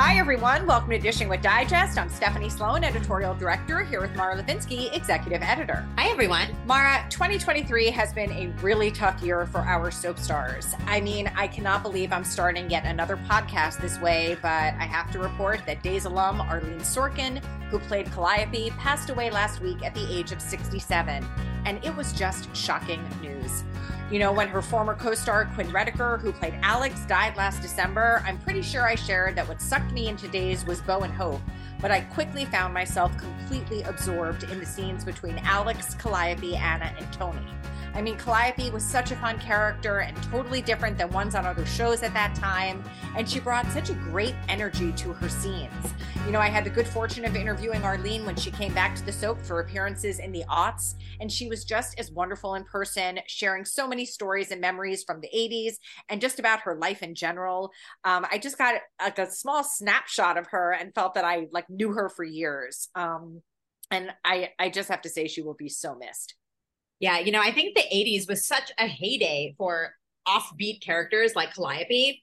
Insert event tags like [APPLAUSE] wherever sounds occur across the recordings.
Hi, everyone. Welcome to Dishing with Digest. I'm Stephanie Sloane, editorial director, here with Mara Levinsky, executive editor. Hi, everyone. Mara, 2023 has been a really tough year for our soap stars. I mean, I cannot believe I'm starting yet another podcast this way, but I have to report that Days alum Arleen Sorkin, who played Calliope, passed away last week at the age of 67. And it was just shocking news. You know, when her former co star Quinn Redeker, who played Alex, died last December, I'm pretty sure I shared that what sucked me into Days was Bo and Hope, but I quickly found myself completely absorbed in the scenes between Alex, Calliope, Anna, and Tony. I mean, Calliope was such a fun character and totally different than ones on other shows at that time. And she brought such a great energy to her scenes. You know, I had the good fortune of interviewing Arleen when she came back to the soap for appearances in the aughts. And she was just as wonderful in person, sharing so many stories and memories from the 80s and just about her life in general. Um, I just got like a small snapshot of her and felt that I like knew her for years. Um, and I, I just have to say she will be so missed. Yeah, you know, I think the 80s was such a heyday for offbeat characters like Calliope.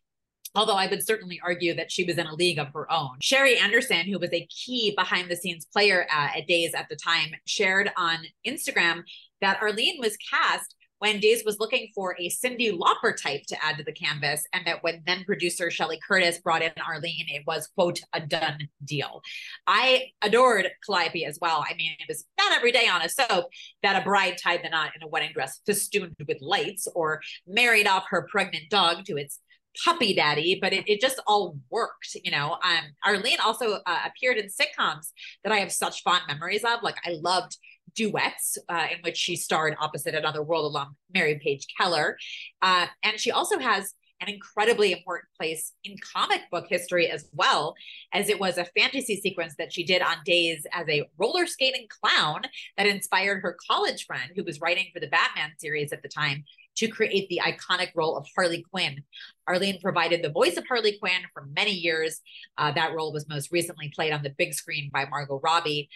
Although I would certainly argue that she was in a league of her own. Sheri Anderson, who was a key behind the scenes player uh, at Days at the time, shared on Instagram that Arleen was cast when Days was looking for a Cyndi Lauper type to add to the canvas, and that when then producer Shelley Curtis brought in Arleen, it was, quote, a done deal. I adored Calliope as well. I mean, it was not every day on a soap that a bride tied the knot in a wedding dress festooned with lights or married off her pregnant dog to its puppy daddy, but it, it just all worked, you know. Um, Arleen also uh, appeared in sitcoms that I have such fond memories of. Like I loved duets uh, in which she starred opposite another world alum, Mary Page Keller. Uh, and she also has an incredibly important place in comic book history as well, as it was a fantasy sequence that she did on days as a roller skating clown that inspired her college friend who was writing for the Batman series at the time to create the iconic role of Harley Quinn. Arleen provided the voice of Harley Quinn for many years. Uh, that role was most recently played on the big screen by Margot Robbie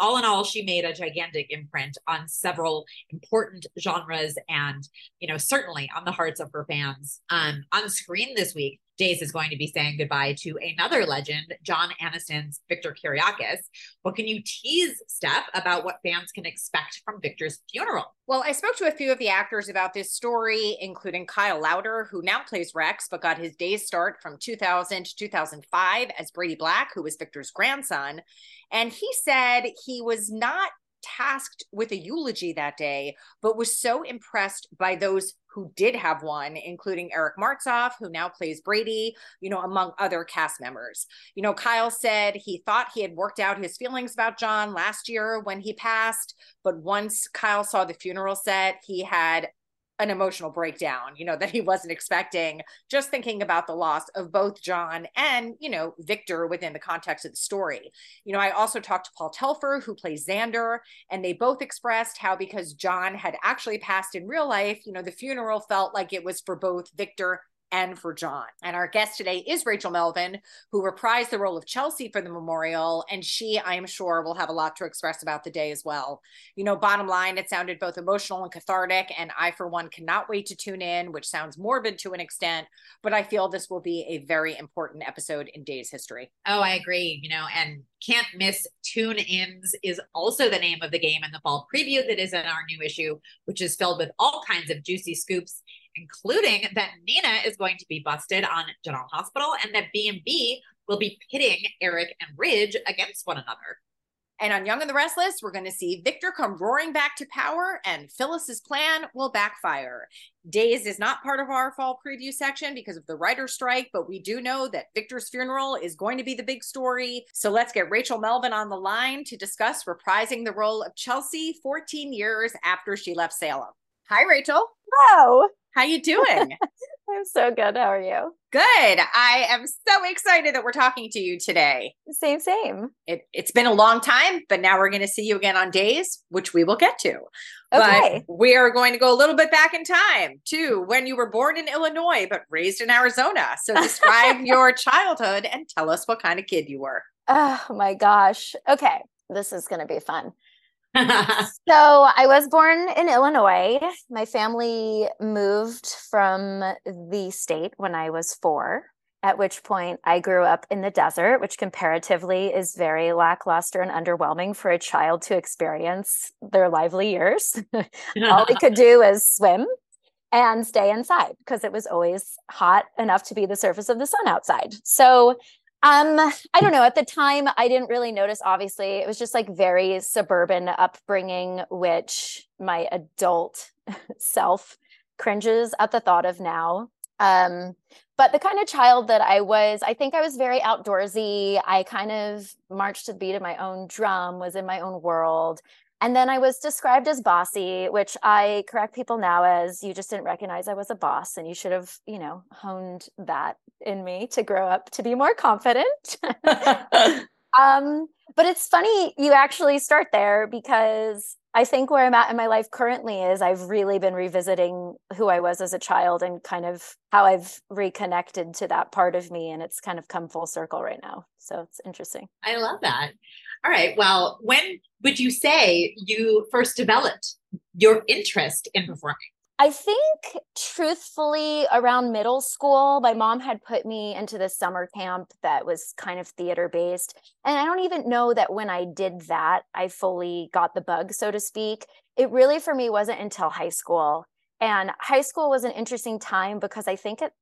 all in all, she made a gigantic imprint on several important genres and, you know, certainly on the hearts of her fans. Um, on screen this week, Days is going to be saying goodbye to another legend, John Aniston's Victor Kiriakis. What can you tease, Steph, about what fans can expect from Victor's funeral? Well, I spoke to a few of the actors about this story, including Kyle Lowder, who now plays Rex, but got his day's start from 2000 to 2005 as Brady Black, who was Victor's grandson. And he said he was not tasked with a eulogy that day, but was so impressed by those who did have one, including Eric Martsolf, who now plays Brady, you know, among other cast members. You know, Kyle said he thought he had worked out his feelings about John last year when he passed, but once Kyle saw the funeral set, he had an emotional breakdown, you know, that he wasn't expecting, just thinking about the loss of both John and, you know, Victor within the context of the story. You know, I also talked to Paul Telfer, who plays Xander, and they both expressed how because John had actually passed in real life, you know, the funeral felt like it was for both Victor and for John. And our guest today is Rachel Melvin, who reprised the role of Chelsea for the memorial. And she, I am sure, will have a lot to express about the day as well. You know, bottom line, it sounded both emotional and cathartic. And I, for one, cannot wait to tune in, which sounds morbid to an extent, but I feel this will be a very important episode in Day's history. Oh, I agree. You know, and Can't Miss Tune Ins is also the name of the game in the fall preview that is in our new issue, which is filled with all kinds of juicy scoops, including that Nina is going to be busted on General Hospital and that B&B will be pitting Eric and Ridge against one another. And on Young and the Restless, we're going to see Victor come roaring back to power and Phyllis's plan will backfire. Days is not part of our fall preview section because of the writer's strike, but we do know that Victor's funeral is going to be the big story. So let's get Rachel Melvin on the line to discuss reprising the role of Chelsea 14 years after she left Salem. Hi, Rachel. Hello. How you doing? [LAUGHS] I'm so good. How are you? Good. I am so excited that we're talking to you today. Same, same. It, it's been a long time, but now we're going to see you again on days, which we will get to. Okay. But we are going to go a little bit back in time to when you were born in Illinois, but raised in Arizona. So describe [LAUGHS] your childhood and tell us what kind of kid you were. Oh my gosh. Okay. This is going to be fun. [LAUGHS] so I was born in Illinois. My family moved from the state when I was four, at which point I grew up in the desert, which comparatively is very lackluster and underwhelming for a child to experience their lively years. [LAUGHS] All we could do [LAUGHS] was swim and stay inside because it was always hot enough to be the surface of the sun outside. So um, I don't know. At the time, I didn't really notice. Obviously, it was just like very suburban upbringing, which my adult [LAUGHS] self cringes at the thought of now. Um, but the kind of child that I was, I think I was very outdoorsy. I kind of marched to the beat of my own drum, was in my own world. And then I was described as bossy, which I correct people now as you just didn't recognize I was a boss and you should have, you know, honed that in me to grow up to be more confident. [LAUGHS] um, but it's funny you actually start there because I think where I'm at in my life currently is I've really been revisiting who I was as a child and kind of how I've reconnected to that part of me. And it's kind of come full circle right now. So it's interesting. I love that. All right. Well, when would you say you first developed your interest in performing? I think truthfully around middle school, my mom had put me into this summer camp that was kind of theater based. And I don't even know that when I did that, I fully got the bug, so to speak. It really for me wasn't until high school. And high school was an interesting time because I think it,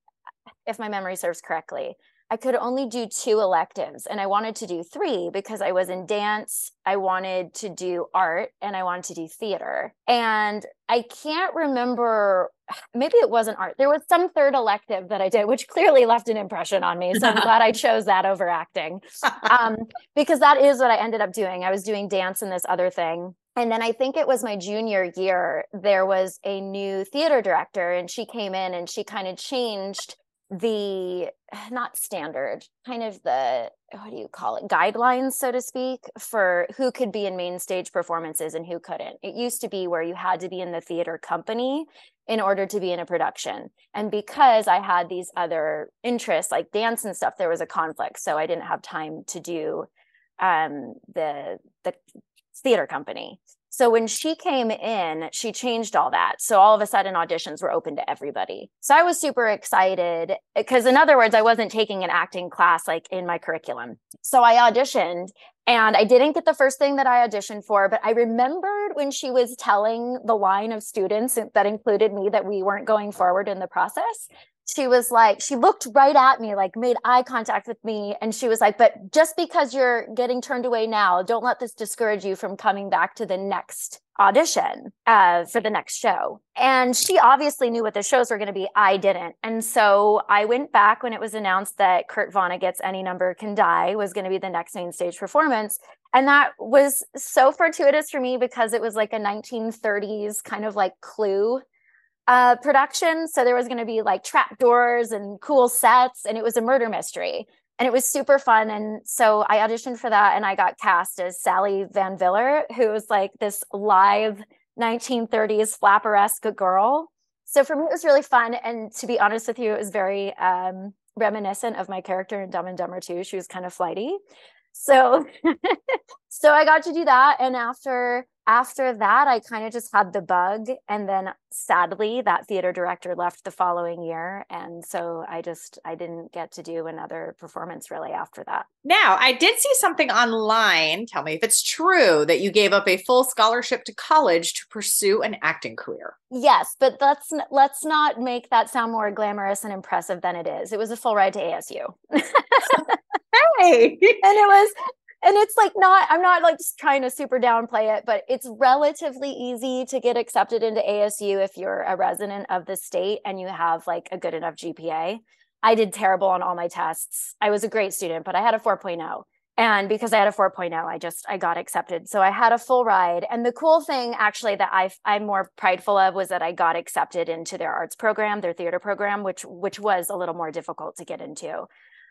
if my memory serves correctly, I could only do two electives and I wanted to do three because I was in dance, I wanted to do art, and I wanted to do theater. And I can't remember, [SIGHS] maybe it wasn't art. There was some third elective that I did, which clearly left an impression on me. So I'm glad I [LAUGHS] chose that over acting um, because that is what I ended up doing. I was doing dance and this other thing. And then I think it was my junior year, there was a new theater director, and she came in and she kind of changed the [SIGHS] not standard kind of the what do you call it guidelines so to speak for who could be in main stage performances and who couldn't. It used to be where you had to be in the theater company in order to be in a production. And because i had these other interests like dance and stuff there was a conflict so i didn't have time to do um, the the theater company so when she came in, she changed all that. So all of a sudden, auditions were open to everybody. So I was super excited because, in other words, I wasn't taking an acting class like in my curriculum. So I auditioned and I didn't get the first thing that I auditioned for, but I remembered when she was telling the line of students that included me that we weren't going forward in the process she was like, she looked right at me, like made eye contact with me. And she was like, but just because you're getting turned away now, don't let this discourage you from coming back to the next audition uh, for the next show. And she obviously knew what the shows were going to be. I didn't. And so I went back when it was announced that Kurt Vonnegut's Any Number Can Die was going to be the next main stage performance. And that was so fortuitous for me because it was like a 1930s kind of like clue uh, production. So there was going to be like trap doors and cool sets, and it was a murder mystery. And it was super fun. And so I auditioned for that and I got cast as Sally Van Viller, who was like this live 1930s flapper-esque girl. So for me, it was really fun. And to be honest with you, it was very um, reminiscent of my character in Dumb and Dumber To. She was kind of flighty. So, [LAUGHS] so I got to do that. And after after that, I kind of just had the bug. And then sadly, that theater director left the following year. And so I just, I didn't get to do another performance really after that. Now, I did see something online. Tell me if it's true that you gave up a full scholarship to college to pursue an acting career. Yes, but let's let's not make that sound more glamorous and impressive than it is. It was a full ride to ASU. [LAUGHS] hey. and it was and it's like not i'm not like trying to super downplay it but it's relatively easy to get accepted into asu if you're a resident of the state and you have like a good enough gpa i did terrible on all my tests. I was a great student but i had a 4.0 and because i had a 4.0 i just i got accepted. So i had a full ride and the cool thing actually that i i'm more prideful of was that i got accepted into their arts program their theater program which which was a little more difficult to get into.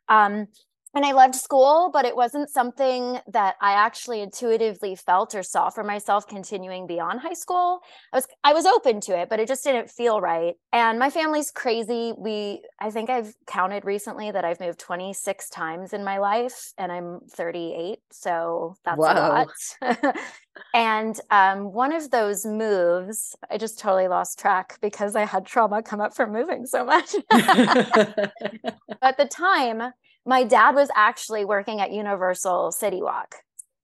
Um, and I loved school, but it wasn't something that I actually intuitively felt or saw for myself continuing beyond high school. I was I was open to it, but it just didn't feel right. And my family's crazy. We I think I've counted recently that I've moved 26 times in my life and I'm 38, so that's Whoa. a lot. [LAUGHS] and um, one of those moves, I just totally lost track because I had trauma come up from moving so much. [LAUGHS] [LAUGHS] At the time, my dad was actually working at Universal City Walk.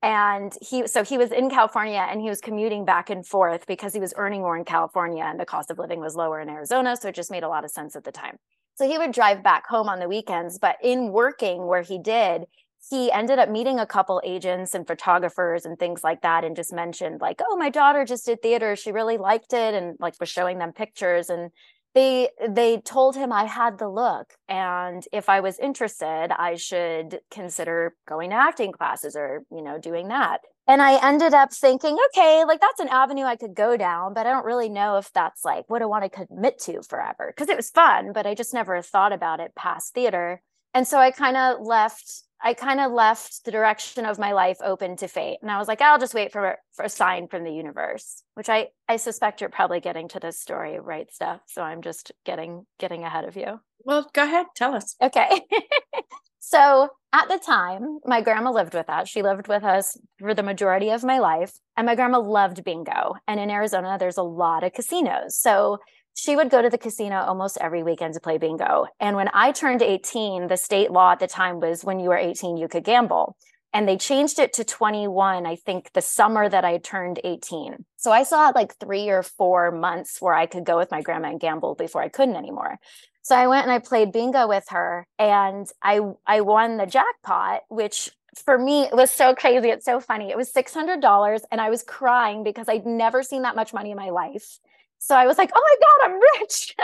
And he, so he was in California and he was commuting back and forth because he was earning more in California and the cost of living was lower in Arizona. So it just made a lot of sense at the time. So he would drive back home on the weekends, but in working where he did, he ended up meeting a couple agents and photographers and things like that and just mentioned like oh my daughter just did theater she really liked it and like was showing them pictures and they they told him I had the look and if I was interested I should consider going to acting classes or you know doing that. And I ended up thinking okay like that's an avenue I could go down but I don't really know if that's like what I want to commit to forever because it was fun but I just never thought about it past theater. And so I kind of left I kind of left the direction of my life open to fate. And I was like, I'll just wait for, for a sign from the universe, which I, I suspect you're probably getting to this story, right, Steph? So I'm just getting getting ahead of you. Well, go ahead, tell us. Okay. [LAUGHS] so at the time, my grandma lived with us. She lived with us for the majority of my life. And my grandma loved bingo. And in Arizona, there's a lot of casinos. So she would go to the casino almost every weekend to play bingo. And when I turned 18, the state law at the time was when you were 18, you could gamble. And they changed it to 21, I think the summer that I turned 18. So I saw like three or four months where I could go with my grandma and gamble before I couldn't anymore. So I went and I played bingo with her and I I won the jackpot, which for me it was so crazy. It's so funny. It was $600 and I was crying because I'd never seen that much money in my life. So I was like, oh my God, I'm rich.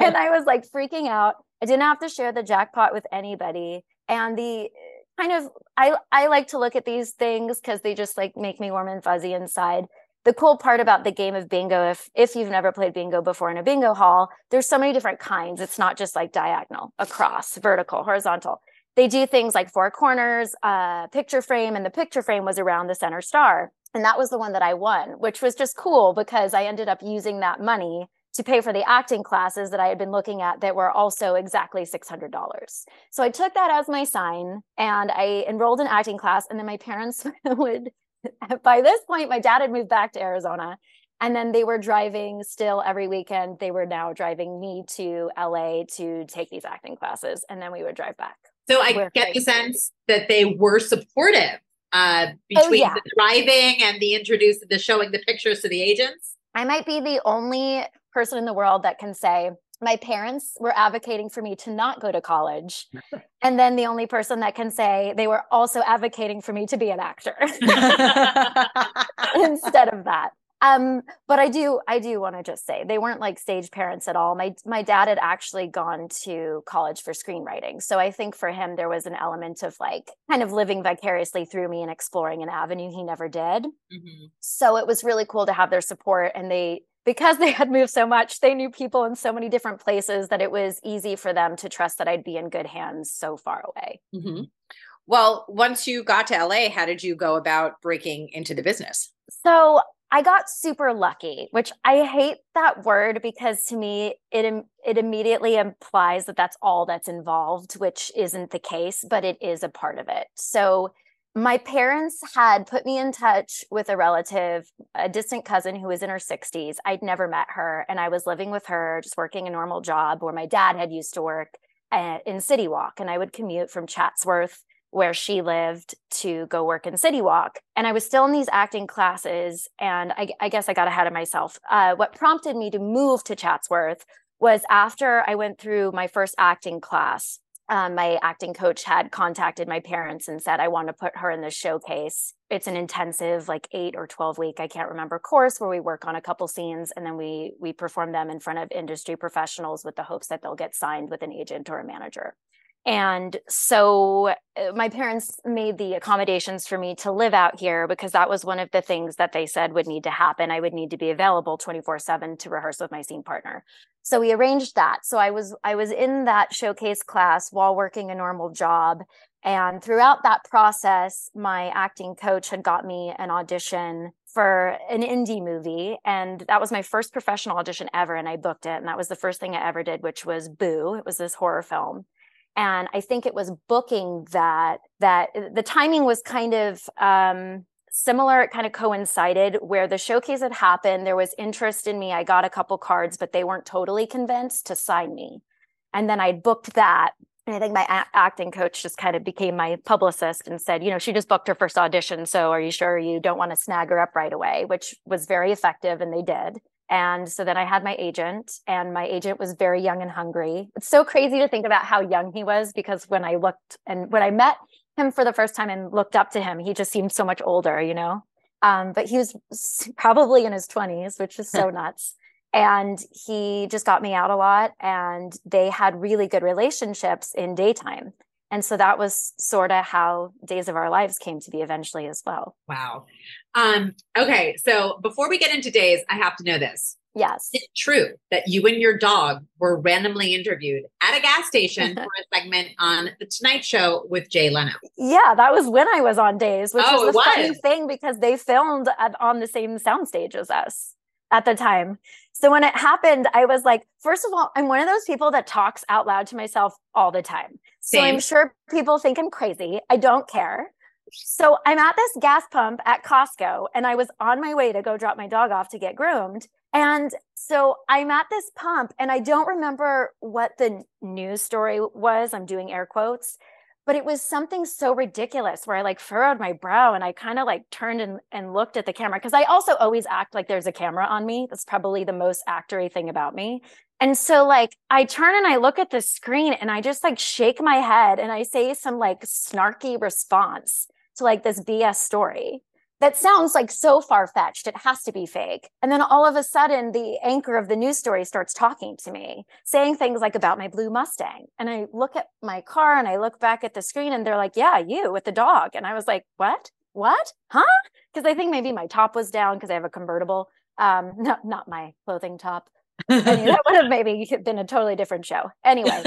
[LAUGHS] and I was like freaking out. I didn't have to share the jackpot with anybody. And the kind of I I like to look at these things because they just like make me warm and fuzzy inside. The cool part about the game of bingo, if if you've never played bingo before in a bingo hall, there's so many different kinds. It's not just like diagonal, across, vertical, horizontal. They do things like four corners, uh, picture frame, and the picture frame was around the center star. And that was the one that I won, which was just cool because I ended up using that money to pay for the acting classes that I had been looking at that were also exactly $600. So I took that as my sign and I enrolled in acting class. And then my parents [LAUGHS] would, by this point, my dad had moved back to Arizona. And then they were driving still every weekend. They were now driving me to LA to take these acting classes. And then we would drive back. So I we're get crazy. the sense that they were supportive uh, oh, between oh, yeah. the driving and the introduce the showing the pictures to the agents? I might be the only person in the world that can say my parents were advocating for me to not go to college. [LAUGHS] and then the only person that can say they were also advocating for me to be an actor [LAUGHS] [LAUGHS] instead of that um but i do i do want to just say they weren't like stage parents at all. My my dad had actually gone to college for screenwriting. So i think for him there was an element of like kind of living vicariously through me and exploring an avenue he never did. Mm-hmm. so it was really cool to have their support and they because they had moved so much they knew people in so many different places that it was easy for them to trust that i'd be in good hands so far away. Mm-hmm. well once you got to la how did you go about breaking into the business? So I got super lucky, which I hate that word because to me it it immediately implies that that's all that's involved, which isn't the case, but it is a part of it. So my parents had put me in touch with a relative, a distant cousin who was in her 60s. I'd never met her, and I was living with her, just working a normal job where my dad had used to work at, in City Walk, and I would commute from Chatsworth, where she lived, to go work in City Walk. And I was still in these acting classes, and I, I guess I got ahead of myself. Uh, what prompted me to move to Chatsworth was after I went through my first acting class um, my acting coach had contacted my parents and said, I want to put her in the showcase. It's an intensive, like eight or 12 week, I can't remember, course where we work on a couple scenes and then we we perform them in front of industry professionals with the hopes that they'll get signed with an agent or a manager. And so uh, my parents made the accommodations for me to live out here because that was one of the things that they said would need to happen. I would need to be available 24 7 to rehearse with my scene partner. So we arranged that. So I was I was in that showcase class while working a normal job. And throughout that process, my acting coach had got me an audition for an indie movie. And that was my first professional audition ever. And I booked it. And that was the first thing I ever did, which was Boo. It was this horror film and i think it was booking that that the timing was kind of um, similar. It kind of coincided where the showcase had happened. There was interest in me. I got a couple cards but they weren't totally convinced to sign me. And then i booked that. And i think my a- acting coach just kind of became my publicist and said you know she just booked her first audition so are you sure you don't want to snag her up right away? Which was very effective and they did and so then I had my agent, and my agent was very young and hungry. It's so crazy to think about how young he was because when I looked and when I met him for the first time and looked up to him, he just seemed so much older, you know? Um, but he was probably in his 20s, which is so [LAUGHS] nuts. And he just got me out a lot, and they had really good relationships in daytime. And so that was sort of how Days of Our Lives came to be eventually as well. Wow. Um, okay. So before we get into days, I have to know this. Yes. Is it true that you and your dog were randomly interviewed at a gas station [LAUGHS] for a segment on The Tonight Show with Jay Leno? Yeah, that was when I was on Days, which Oh, was the funny thing because they filmed at, on the same soundstage as us at the time. So when it happened, I was like, first of all, I'm one of those people that talks out loud to myself all the time. So I'm sure people think I'm crazy. I don't care. So I'm at this gas pump at Costco and I was on my way to go drop my dog off to get groomed. And so I'm at this pump and I don't remember what the news story was. I'm doing air quotes, but it was something so ridiculous where I like furrowed my brow and I kind of like turned and, and looked at the camera because I also always act like there's a camera on me. That's probably the most actory thing about me. And so like I turn and I look at the screen and I just like shake my head and I say some like snarky response to like this BS story that sounds like so far fetched. It has to be fake. And then all of a sudden, the anchor of the news story starts talking to me, saying things like about my blue Mustang. And I look at my car and I look back at the screen and they're like, yeah, you with the dog. And I was like, what? What? Huh? Because I think maybe my top was down because I have a convertible. Um, no, not my clothing top. I mean, that [LAUGHS] would have maybe been a totally different show. Anyway,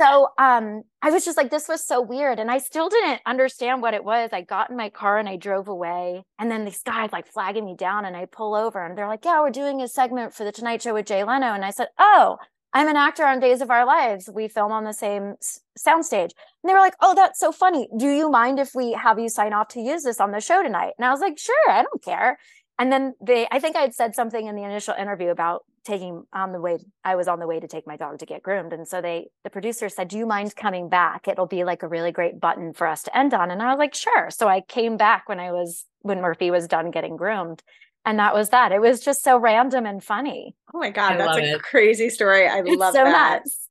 so um, I was just like, this was so weird. And I still didn't understand what it was. I got in my car and I drove away. And then these guys like flagging me down and I pull over and they're like, yeah, we're doing a segment for the Tonight Show with Jay Leno. And I said, oh, I'm an actor on Days of Our Lives. We film on the same soundstage. And they were like, oh, that's so funny. Do you mind if we have you sign off to use this on the show tonight? And I was like, sure, I don't care. And then they, I think I had said something in the initial interview about taking on the way, I was on the way to take my dog to get groomed. And so they, the producer said, do you mind coming back? It'll be like a really great button for us to end on. And I was like, sure. So I came back when I was, when Murphy was done getting groomed. And that was that. It was just so random and funny. Oh my God, I that's a it. crazy story. I It's love so that. nuts.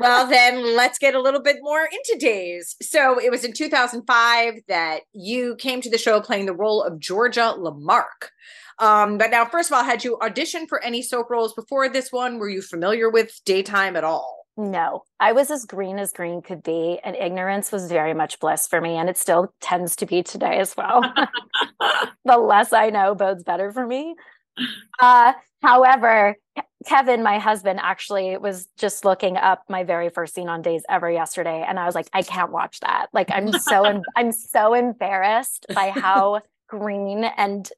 Well, then let's get a little bit more into days. So it was in 2005 that you came to the show playing the role of Georgia Lamarck. Um, but now, first of all, had you auditioned for any soap roles before this one? Were you familiar with daytime at all? No, I was as green as green could be, and ignorance was very much bliss for me, and it still tends to be today as well. [LAUGHS] the less I know bodes better for me. Uh, however, Kevin, my husband, actually was just looking up my very first scene on Days Ever yesterday, and I was like, I can't watch that. Like, I'm so em- [LAUGHS] I'm so embarrassed by how green and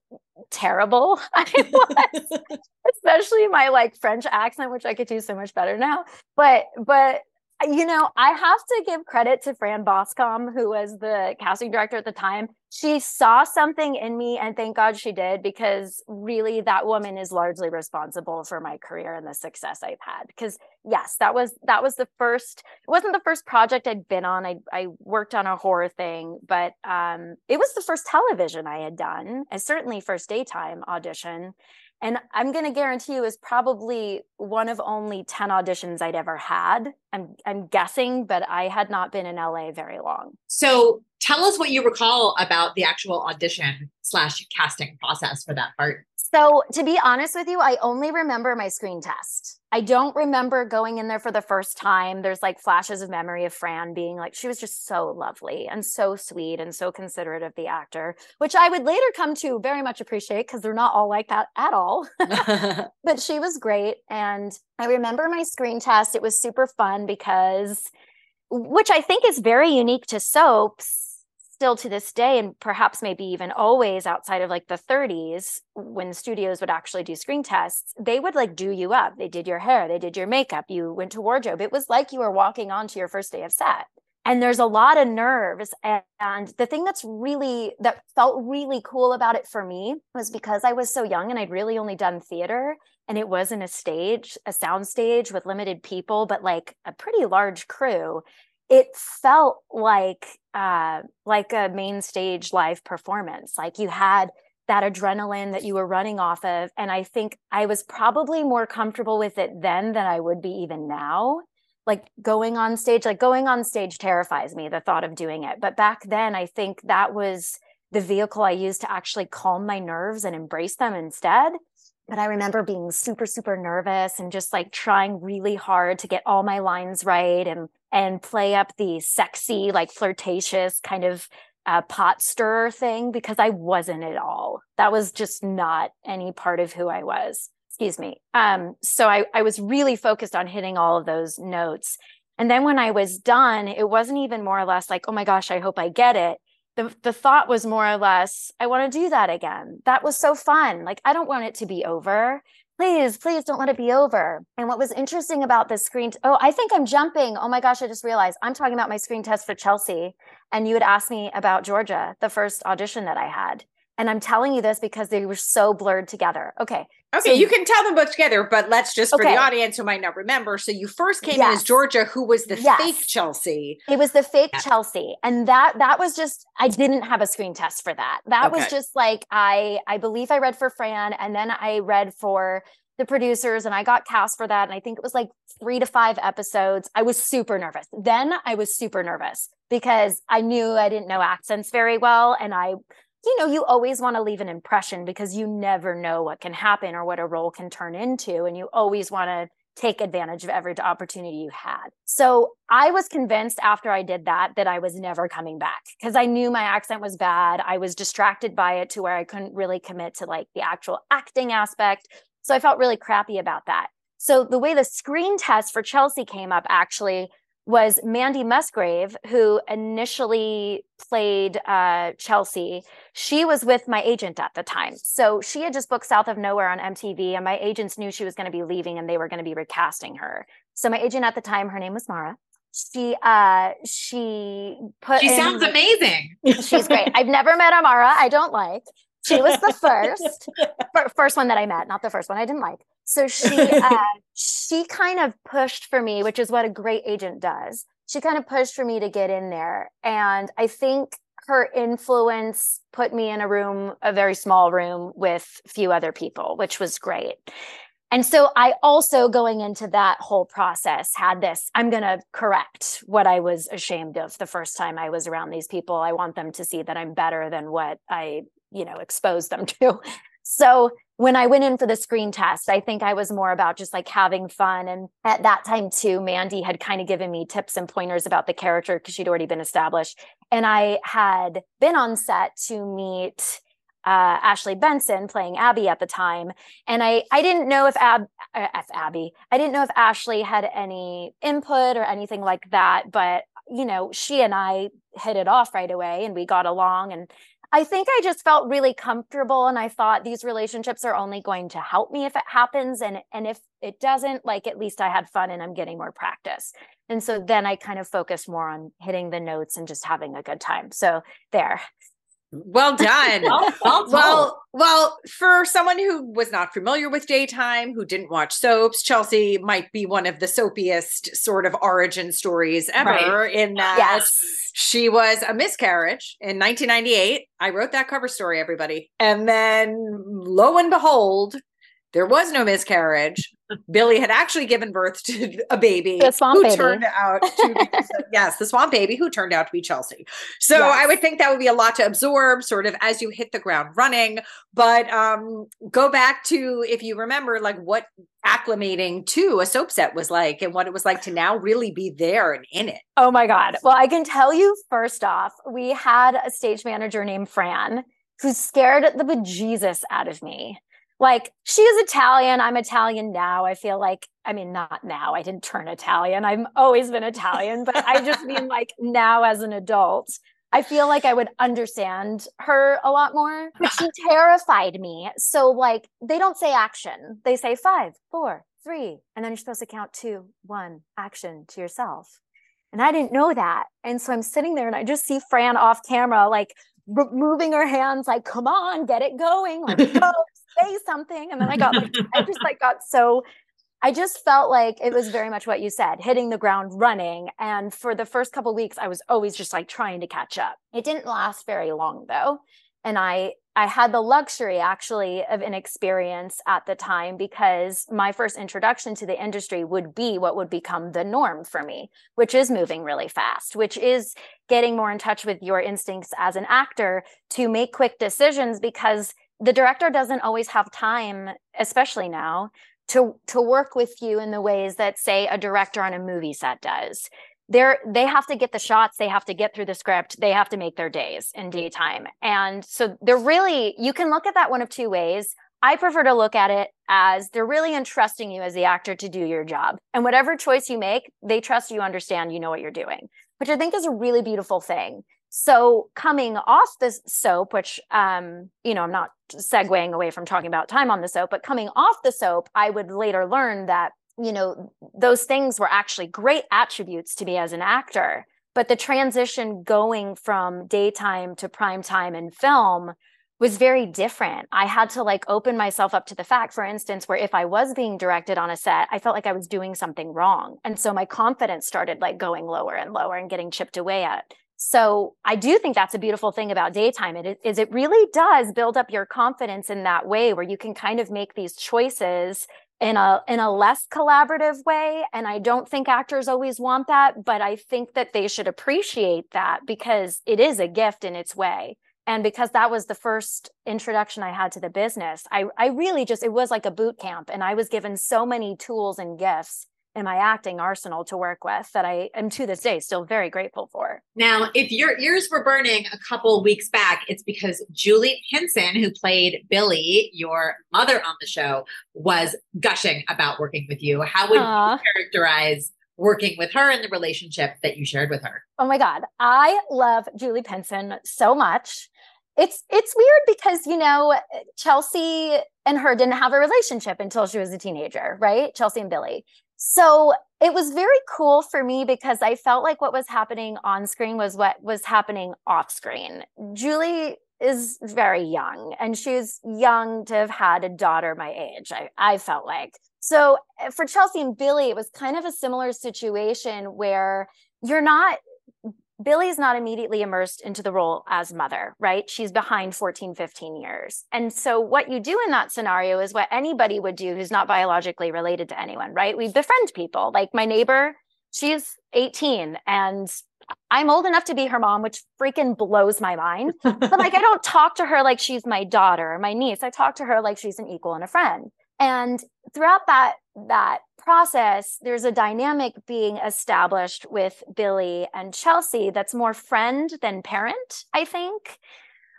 terrible [LAUGHS] I was, [LAUGHS] especially my like French accent, which I could do so much better now. But but you know, I have to give credit to Fran Bascom, who was the casting director at the time. She saw something in me, and thank God she did, because really that woman is largely responsible for my career and the success I've had. Because yes, that was that was the first. It wasn't the first project I'd been on. I I worked on a horror thing, but um, it was the first television I had done, and certainly first daytime audition and i'm going to guarantee you is probably one of only 10 auditions i'd ever had. I'm i'm guessing but i had not been in la very long. So tell us what you recall about the actual audition slash casting process for that part so, to be honest with you, I only remember my screen test. I don't remember going in there for the first time. There's like flashes of memory of Fran being like, she was just so lovely and so sweet and so considerate of the actor, which I would later come to very much appreciate because they're not all like that at all. [LAUGHS] [LAUGHS] but she was great. And I remember my screen test. It was super fun because, which I think is very unique to soaps still to this day and perhaps maybe even always outside of like the 30s when studios would actually do screen tests they would like do you up. They did your hair they did your makeup you went to wardrobe. It was like you were walking onto your first day of set. And there's a lot of nerves and, and the thing that's really that felt really cool about it for me was because i was so young and i'd really only done theater and it wasn't a stage a sound stage with limited people but like a pretty large crew it felt like uh, like a main stage live performance. Like you had that adrenaline that you were running off of, and I think I was probably more comfortable with it then than I would be even now. Like going on stage, like going on stage terrifies me. The thought of doing it, but back then, I think that was the vehicle I used to actually calm my nerves and embrace them instead. But I remember being super, super nervous and just like trying really hard to get all my lines right and and play up the sexy, like flirtatious kind of uh, pot stirrer thing because I wasn't at all. That was just not any part of who I was. Excuse me. Um, so I, I was really focused on hitting all of those notes. And then when I was done, it wasn't even more or less like, oh my gosh, I hope I get it. The, the thought was more or less, I want to do that again. That was so fun. Like, I don't want it to be over please, please don't let it be over. And what was interesting about this screen, t- oh, I think I'm jumping. Oh my gosh, I just realized I'm talking about my screen test for Chelsea. And you had asked me about Georgia, the first audition that I had. And I'm telling you this because they were so blurred together. Okay. Okay, so, you can tell them both together, but let's just for okay. the audience who might not remember. So you first came yes. in as Georgia, who was the yes. fake Chelsea. It was the fake yes. Chelsea. And that that was just I didn't have a screen test for that. That okay. was just like I I believe I read for Fran and then I read for the producers and I got cast for that. And I think it was like three to five episodes. I was super nervous. Then I was super nervous because I knew I didn't know accents very well. And I you know, you always want to leave an impression because you never know what can happen or what a role can turn into. And you always want to take advantage of every opportunity you had. So I was convinced after I did that that I was never coming back because I knew my accent was bad. I was distracted by it to where I couldn't really commit to like the actual acting aspect. So I felt really crappy about that. So the way the screen test for Chelsea came up actually was Mandy Musgrave, who initially played uh, Chelsea. She was with my agent at the time. So she had just booked South of Nowhere on MTV, and my agents knew she was going to be leaving and they were going to be recasting her. So my agent at the time, her name was Mara. She uh she put She in, sounds amazing. She's great. I've never met Amara. I don't like. She was the [LAUGHS] first first one that I met, not the first one I didn't like. So she [LAUGHS] uh, she kind of pushed for me, which is what a great agent does. She kind of pushed for me to get in there, and I think her influence put me in a room, a very small room with few other people, which was great. And so I also going into that whole process had this I'm going to correct what I was ashamed of the first time I was around these people. I want them to see that I'm better than what I, you know, exposed them [LAUGHS] to. So when I went in for the screen test, I think I was more about just like having fun. And at that time, too, Mandy had kind of given me tips and pointers about the character because she'd already been established. And I had been on set to meet uh, Ashley Benson playing Abby at the time, and I I didn't know if Ab uh, if Abby I didn't know if Ashley had any input or anything like that, but you know she and I hit it off right away, and we got along, and I think I just felt really comfortable and I thought these relationships are only going to help me if it happens and and if it doesn't like at least I had fun and I'm getting more practice. And so then I kind of focused more on hitting the notes and just having a good time. So there. Well done. well, well, well, well, for someone who was not familiar with daytime, who didn't watch soaps, Chelsea might be one of the soapiest sort of origin stories ever Right. in that Yes. she was a miscarriage in 1998. I wrote that cover story, everybody. And then lo and behold, there was no miscarriage. Billie had actually given birth to a baby The swamp who baby. turned out to be, [LAUGHS] yes, the swamp baby who turned out to be Chelsea. So Yes. I would think that would be a lot to absorb sort of as you hit the ground running. But um go back to if you remember like what acclimating to a soap set was like and what it was like to now really be there and in it. Oh my God. Well, I can tell you first off, we had a stage manager named Fran who scared the bejesus out of me. Like, she is Italian. I'm Italian now. I feel like, I mean, not now. I didn't turn Italian. I've always been Italian, but I just mean [LAUGHS] like now as an adult. I feel like I would understand her a lot more, but she terrified me. So, like, they don't say action, they say five, four, three, and then you're supposed to count two, one, action to yourself. And I didn't know that. And so I'm sitting there and I just see Fran off camera, like moving her hands, like, come on, get it going. Like, go, [LAUGHS] say something. And then I got like, I just like got so, I just felt like it was very much what you said, hitting the ground running. And for the first couple weeks, I was always just like trying to catch up. It didn't last very long though. And I, I had the luxury actually of inexperience at the time because my first introduction to the industry would be what would become the norm for me, which is moving really fast, which is getting more in touch with your instincts as an actor to make quick decisions because the director doesn't always have time, especially now, to to work with you in the ways that say a director on a movie set does. They're they have to get the shots they have to get through the script they have to make their days in daytime. And so they're really you can look at that one of two ways. I prefer to look at it as they're really entrusting you as the actor to do your job. And whatever choice you make they trust you understand you know what you're doing which i think is a really beautiful thing so coming off this soap which um you know i'm not segueing away from talking about time on the soap but coming off the soap i would later learn that you know those things were actually great attributes to me as an actor. But the transition going from daytime to prime time in film was very different. I had to like open myself up to the fact for instance where if i was being directed on a set i felt like i was doing something wrong. And so my confidence started like going lower and lower and getting chipped away at so I do think that's a beautiful thing about daytime. It is it really does build up your confidence in that way where you can kind of make these choices in a in a less collaborative way and I don't think actors always want that, but I think that they should appreciate that because it is a gift in its way. And because that was the first introduction I had to the business, I I really just it was like a boot camp and I was given so many tools and gifts in my acting arsenal to work with that I am to this day still very grateful for. Now, if your ears were burning a couple weeks back, it's because Julie Pinson, who played Billie, your mother on the show, was gushing about working with you. How would Aw. you characterize working with her and the relationship that you shared with her? Oh my god, I love Julie Pinson so much. It's it's weird because you know Chelsea and her didn't have a relationship until she was a teenager, right? Chelsea and Billie. So it was very cool for me because I felt like what was happening on screen was what was happening off screen. Julie is very young and she's young to have had a daughter my age, I, I felt like. So eh, for Chelsea and Billie, it was kind of a similar situation where you're not Billie's not immediately immersed into the role as mother, right? She's behind 14, 15 years. And so, what you do in that scenario is what anybody would do who's not biologically related to anyone, right? We befriend people. Like my neighbor, she's 18 and I'm old enough to be her mom, which freaking blows my mind. [LAUGHS] but like, I don't talk to her like she's my daughter or my niece. I talk to her like she's an equal and a friend. And throughout that that process, there's a dynamic being established with Billie and Chelsea that's more friend than parent, I think,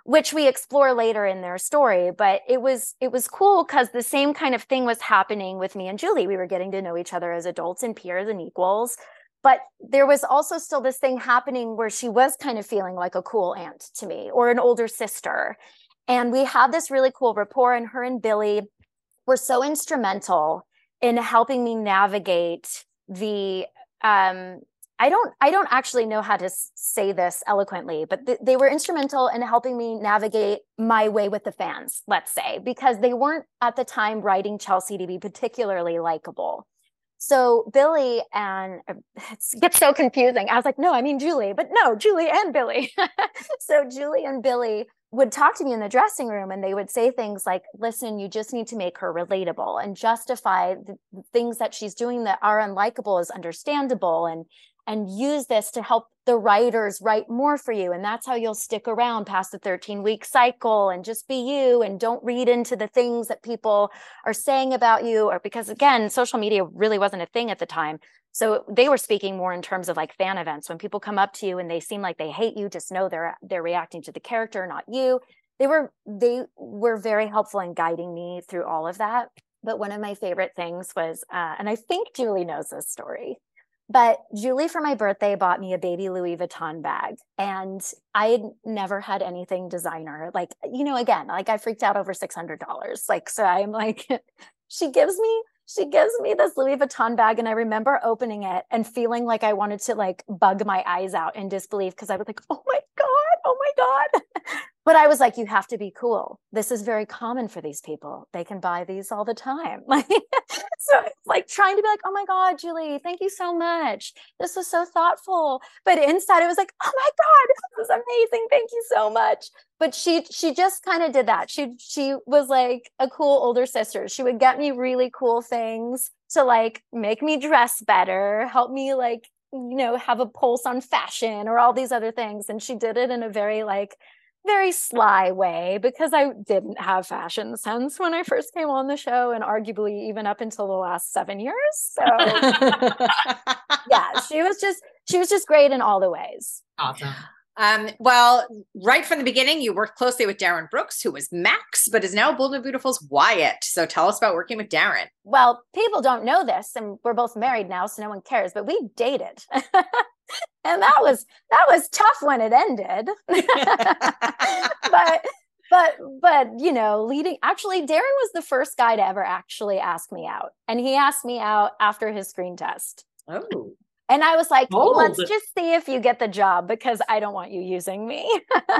which we explore later in their story. But it was it was cool because the same kind of thing was happening with me and Julie. We were getting to know each other as adults and peers and equals. but there was also still this thing happening where she was kind of feeling like a cool aunt to me or an older sister. And we had this really cool rapport, and her and Billy were so instrumental in helping me navigate the um I don't I don't actually know how to say this eloquently, but th- they were instrumental in helping me navigate my way with the fans, let's say, because they weren't at the time writing Chelsea to be particularly likable. So Billy and uh, it gets [LAUGHS] so confusing. I was like, no, I mean Julie, but no, Julie and Billy. [LAUGHS] so Julie and Billy would talk to me in the dressing room and they would say things like, listen, you just need to make her relatable and justify the things that she's doing that are unlikable as understandable and and use this to help the writers write more for you and that's how you'll stick around past the 13 week cycle and just be you and don't read into the things that people are saying about you or because again social media really wasn't a thing at the time. So they were speaking more in terms of like fan events. When people come up to you and they seem like they hate you just know they're they're reacting to the character not you. They were they were very helpful in guiding me through all of that. But one of my favorite things was uh, and i think julie knows this story but Julie, for my birthday, bought me a baby Louis Vuitton bag. And I had never had anything designer. Like, you know, again, like I freaked out over $600. Like, so I'm like, [LAUGHS] she gives me, she gives me this Louis Vuitton bag. And I remember opening it and feeling like I wanted to like bug my eyes out in disbelief because I was like, oh my God, oh my God. [LAUGHS] but I was like, you have to be cool. This is very common for these people. They can buy these all the time. [LAUGHS] So it's like trying to be like, oh my God, Julie, thank you so much. This was so thoughtful. But inside it was like, oh my God, this is amazing. Thank you so much. But she she just kind of did that. She she was like a cool older sister. She would get me really cool things to like make me dress better, help me like, you know, have a pulse on fashion or all these other things. And she did it in a very like very sly way because I didn't have fashion sense when I first came on the show and arguably even up until the last 7 years. So [LAUGHS] yeah, she was just she was just great in all the ways. Awesome. Um, well, right from the beginning, you worked closely with Darin Brooks, who was Max, but is now Bold and Beautiful's Wyatt. So tell us about working with Darin. Well, people don't know this, and we're both married now, so no one cares, but we dated. [LAUGHS] and that was that was tough when it ended. [LAUGHS] But but but you know leading actually darin was the first guy to ever actually ask me out. And he asked me out after his screen test. Oh. And i was like Bold. let's just see if you get the job because i don't want you using me. [LAUGHS]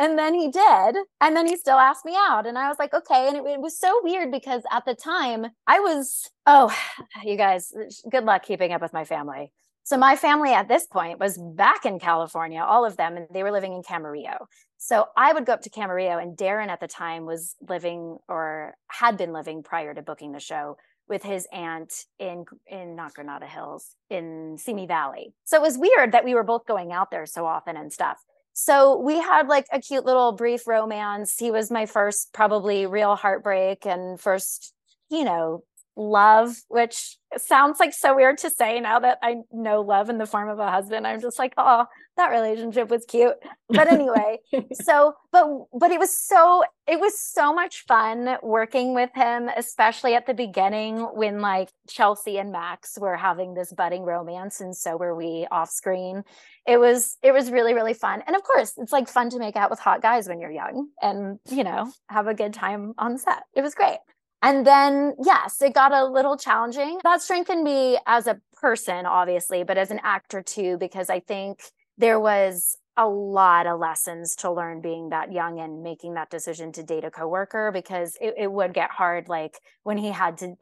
And then he did. And then he still asked me out. And i was like okay. And it, it was so weird because at the time i was oh [SIGHS] you guys good luck keeping up with my family so my family at this point was back in California, all of them, and they were living in Camarillo. So I would go up to Camarillo, and Darren at the time was living or had been living prior to booking the show with his aunt in in not Granada Hills in Simi Valley. So it was weird that we were both going out there so often and stuff. So we had like a cute little brief romance. He was my first probably real heartbreak and first, you know, love, which sounds like so weird to say now that I know love in the form of a husband. I'm just like, oh, that relationship was cute. But anyway, [LAUGHS] so but but it was so it was so much fun working with him, especially at the beginning when like Chelsea and Max were having this budding romance and so were we off screen. It was it was really really fun. And of course, it's like fun to make out with hot guys when you're young and, you know, have a good time on set. It was great. And then, yes, it got a little challenging. That strengthened me as a person, obviously, but as an actor too, because I think there was a lot of lessons to learn being that young and making that decision to date a coworker because it, it would get hard, like when he had to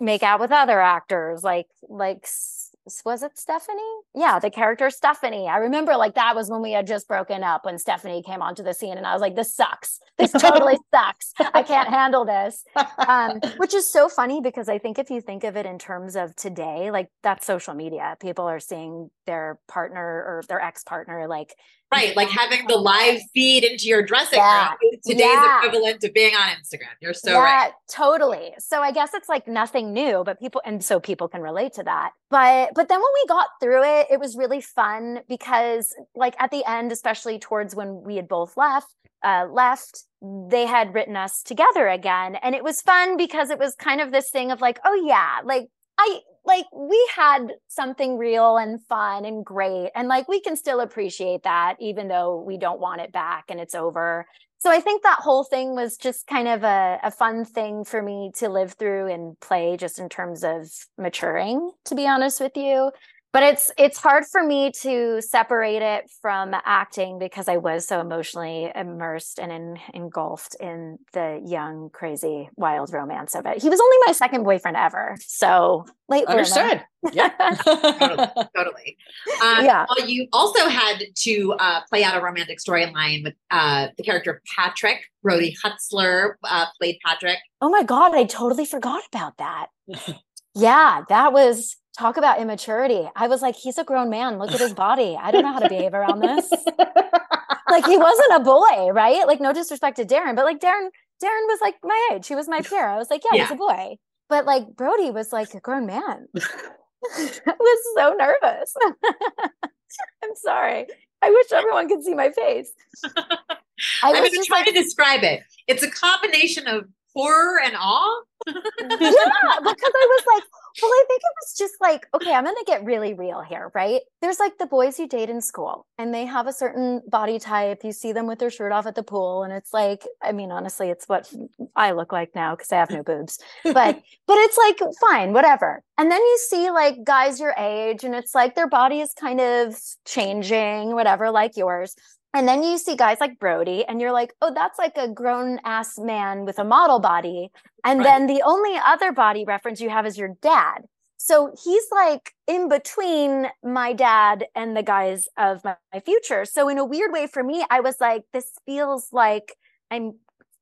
make out with other actors, like like was it Stephanie? Yeah, the character Stephanie. I remember like that was when we had just broken up when Stephanie came onto the scene, and I was like, "This sucks. [LAUGHS] This totally [LAUGHS] sucks. I can't handle this." Um, which is so funny because I think if you think of it in terms of today, like that's social media. People are seeing their partner or their ex partner like Right, like having the live feed into your dressing yeah. room today's yeah. equivalent to being on Instagram. You're so yeah, right. Totally. So I guess it's like nothing new, but people and so people can relate to that. But but then when we got through it, it was really fun because like at the end, especially towards when we had both left, uh, left, they had written us together again. And it was fun because it was kind of this thing of like, oh yeah, like I like we had something real and fun and great and like we can still appreciate that even though we don't want it back and it's over. So i think that whole thing was just kind of a, a fun thing for me to live through and play just in terms of maturing to be honest with you but it's it's hard for me to separate it from acting because I was so emotionally immersed and in, engulfed in the young, crazy, wild romance of it. He was only my second boyfriend ever, so late. Understood. Yeah, [LAUGHS] totally. totally. Um, yeah. Well, you also had to uh, play out a romantic storyline with uh, the character of Patrick. Brody Hutzler uh, played Patrick. Oh my god, I totally forgot about that. [LAUGHS] yeah, that was talk about immaturity. I was like, he's a grown man. Look at his body. I don't know how to behave around this. [LAUGHS] like he wasn't a boy, right? Like no disrespect to Darin, but like Darin, Darin was like my age. He was my peer. I was like, yeah, yeah. he's a boy. But like Brody was like a grown man. [LAUGHS] [LAUGHS] I was so nervous. I'm sorry. I wish everyone could see my face. I am going to try like, to describe it. It's a combination of horror and awe. yeah, because I was like, well, I think it was just like, okay, I'm going to get really real here, right? There's like the boys you date in school and they have a certain body type. You see them with their shirt off at the pool. And it's like, I mean, honestly, it's what I look like now because I have no boobs, but, [LAUGHS] but it's like, fine, whatever. And then you see like guys your age and it's like their body is kind of changing, whatever, like yours. And then you see guys like Brody, and you're like, oh, that's like a grown ass man with a model body. And right. then the only other body reference you have is your dad. So he's like in between my dad and the guys of my, my future. So, in a weird way for me, I was like, this feels like I'm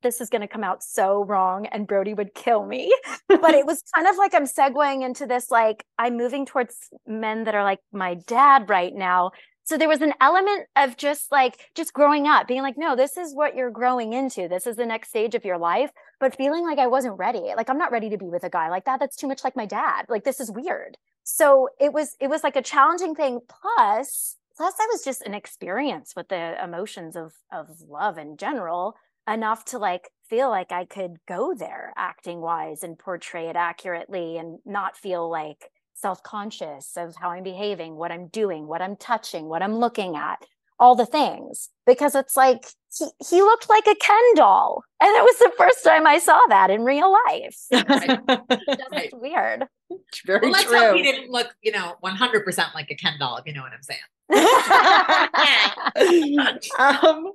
this is going to come out so wrong and Brody would kill me. [LAUGHS] but it was kind of like I'm segueing into this like I'm moving towards men that are like my dad right now so there was an element of just like just growing up being like no this is what you're growing into. This is the next stage of your life but feeling like i wasn't ready. Like i'm not ready to be with a guy like that. That's too much like my dad. Like this is weird. So it was it was like a challenging thing. Plus plus i was just an experience with the emotions of of love in general enough to like feel like i could go there acting wise and portray it accurately and not feel like self conscious of how I'm behaving, what I'm doing, what I'm touching, what I'm looking at, all the things. Because it's like he, he looked like a Ken doll. And it was the first time I saw that in real life. [LAUGHS] That's weird. Very well, let's true. hope he didn't look, you know, 100% like a Ken doll, if you know what I'm saying. [LAUGHS] um,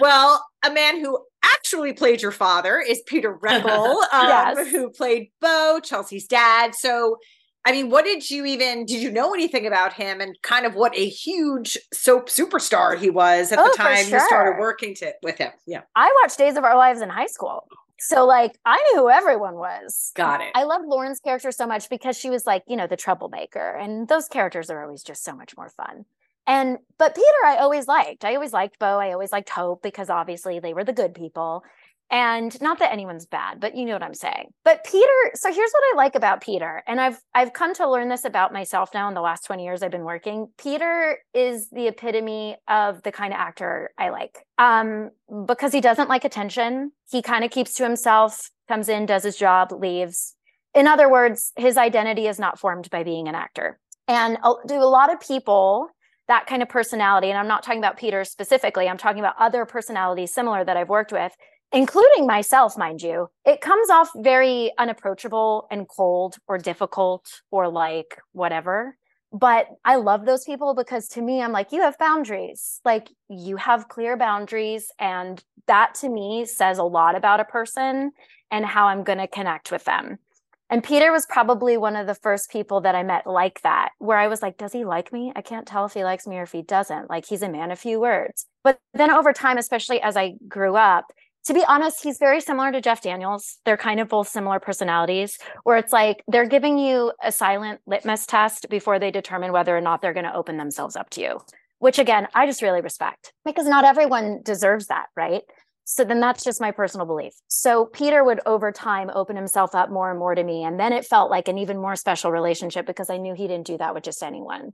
well, a man who actually played your father is Peter Reckell, [LAUGHS] um, yes. who played Bo, Chelsea's dad. So I mean, what did you even did you know anything about him and kind of what a huge soap superstar he was at oh, the time sure. you started working to, with him? Yeah. I watched Days of Our Lives in high school. So like I knew who everyone was. Got it. I loved Lauren's character so much because she was like, you know, the troublemaker. And those characters are always just so much more fun. And but Peter, I always liked. I always liked Bo. I always liked Hope because obviously they were the good people. And not that anyone's bad, but you know what I'm saying. But Peter, so here's what I like about Peter. And I've I've come to learn this about myself now in the last 20 years I've been working. Peter is the epitome of the kind of actor I like. Um because he doesn't like attention. He kind of keeps to himself, comes in, does his job, leaves. In other words, his identity is not formed by being an actor. And do a lot of people that kind of personality, and I'm not talking about Peter specifically, I'm talking about other personalities similar that I've worked with including myself, mind you, it comes off very unapproachable and cold or difficult or like whatever. But I love those people because to me, I'm like, you have boundaries. Like you have clear boundaries. And that to me says a lot about a person and how I'm going to connect with them. And Peter was probably one of the first people that I met like that, where I was like, does he like me? I can't tell if he likes me or if he doesn't. Like, he's a man of few words. But then over time, especially as I grew up, to be honest, he's very similar to Jeff Daniels. They're kind of both similar personalities, where it's like they're giving you a silent litmus test before they determine whether or not they're going to open themselves up to you, which again, I just really respect because not everyone deserves that, right? So then that's just my personal belief. So Peter would over time open himself up more and more to me. And then it felt like an even more special relationship because I knew he didn't do that with just anyone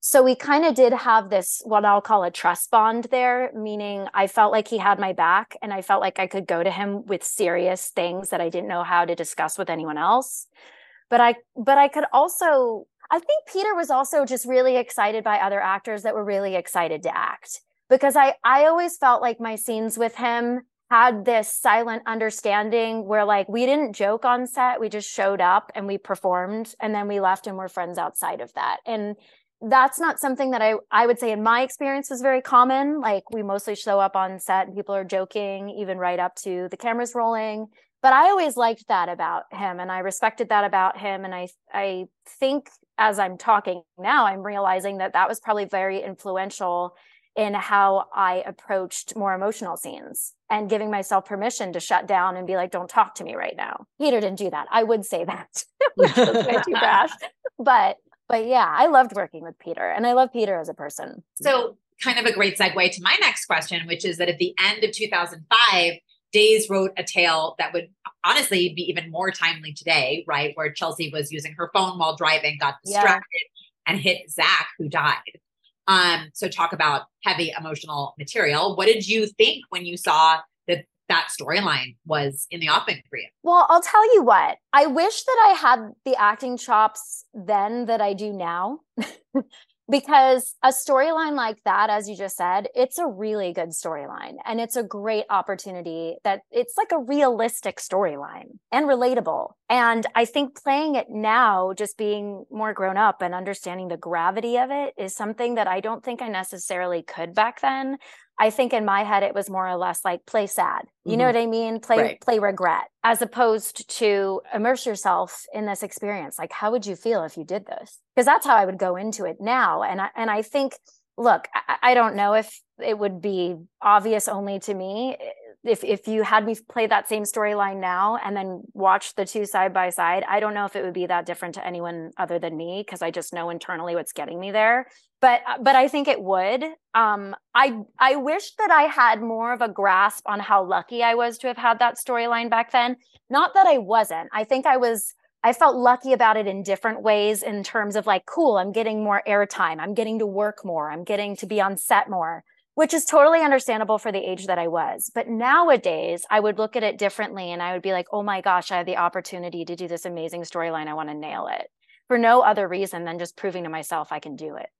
so we kind of did have this what I'll call a trust bond there, meaning I felt like he had my back and I felt like I could go to him with serious things that I didn't know how to discuss with anyone else. but I but I could also I think Peter was also just really excited by other actors that were really excited to act because I I always felt like my scenes with him had this silent understanding where like we didn't joke on set we just showed up and we performed and then we left and we're friends outside of that and that's not something that I I would say in my experience was very common like we mostly show up on set and people are joking even right up to the cameras rolling but I always liked that about him and I respected that about him and I I think as I'm talking now I'm realizing that that was probably very influential in how I approached more emotional scenes and giving myself permission to shut down and be like, don't talk to me right now. Peter didn't do that. I would say that, [LAUGHS] which was way too [LAUGHS] brash. But but yeah, I loved working with Peter and I love Peter as a person. So kind of a great segue to my next question, which is that at the end of 2005, Days wrote a tale that would honestly be even more timely today, right? Where Chelsea was using her phone while driving, got distracted, yeah. and hit Zach, who died. Um, so talk about heavy emotional material. What did you think when you saw that storyline was in the offing for you? Well, I'll tell you what. I wish that I had the acting chops then that I do now. [LAUGHS] because a storyline like that as you just said it's a really good storyline and it's a great opportunity that it's like a realistic storyline and relatable and i think playing it now just being more grown up and understanding the gravity of it is something that i don't think i necessarily could back then I think in my head it was more or less like play sad. You mm-hmm. know what I mean? Play right. play regret as opposed to immerse yourself in this experience. Like how would you feel if you did this? Because that's how I would go into it now. And I and I think look, I, I don't know if it would be obvious only to me if if you had me play that same storyline now and then watch the two side by side, I don't know if it would be that different to anyone other than me because I just know internally what's getting me there. But but I think it would. Um, I I wish that I had more of a grasp on how lucky I was to have had that storyline back then. Not that I wasn't. I think I was. I felt lucky about it in different ways in terms of like, cool, I'm getting more airtime. I'm getting to work more. I'm getting to be on set more which is totally understandable for the age that I was. But nowadays, I would look at it differently and I would be like, oh my gosh, I have the opportunity to do this amazing storyline. I want to nail it for no other reason than just proving to myself I can do it.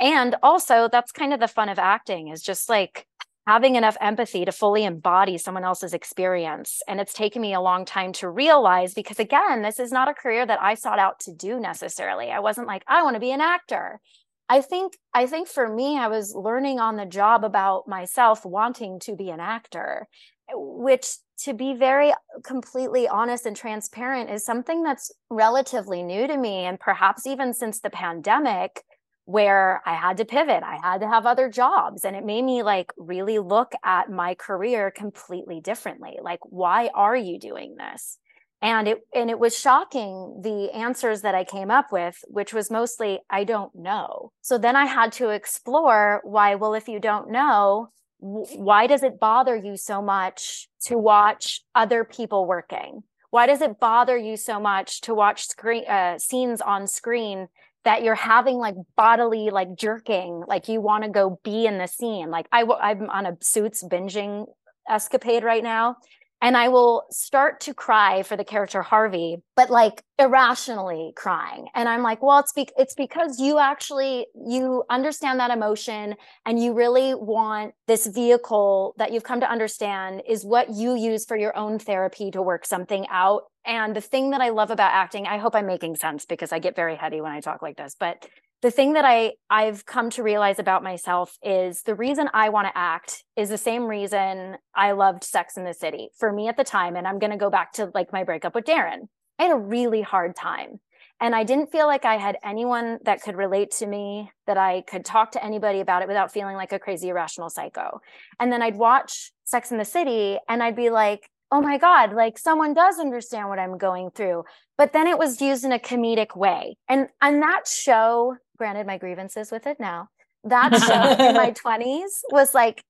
And also, that's kind of the fun of acting is just like having enough empathy to fully embody someone else's experience. And it's taken me a long time to realize because, again, this is not a career that I sought out to do necessarily. I wasn't like, I want to be an actor. I think I think for me I was learning on the job about myself wanting to be an actor which to be very completely honest and transparent is something that's relatively new to me and perhaps even since the pandemic where I had to pivot I had to have other jobs and it made me like really look at my career completely differently. Like why are you doing this and it and it was shocking the answers that i came up with which was mostly i don't know. So then i had to explore why well if you don't know why does it bother you so much to watch other people working? Why does it bother you so much to watch screen uh, scenes on screen that you're having like bodily like jerking like you want to go be in the scene? Like I, i'm on a suits binging escapade right now and I will start to cry for the character Harvey, but like irrationally crying. And I'm like, well, it's be- it's because you actually you understand that emotion and you really want this vehicle that you've come to understand is what you use for your own therapy to work something out. And the thing that I love about acting, I hope I'm making sense because I get very heady when I talk like this, but the thing that I I've come to realize about myself is the reason I want to act is the same reason I loved Sex in the City for me at the time and I'm going to go back to like my breakup with Darin. I had a really hard time and I didn't feel like I had anyone that could relate to me that I could talk to anybody about it without feeling like a crazy irrational psycho. And then I'd watch Sex in the City and I'd be like oh my god like someone does understand what i'm going through but then it was used in a comedic way and and that show granted my grievances with it now. That show in my [LAUGHS] 20s was like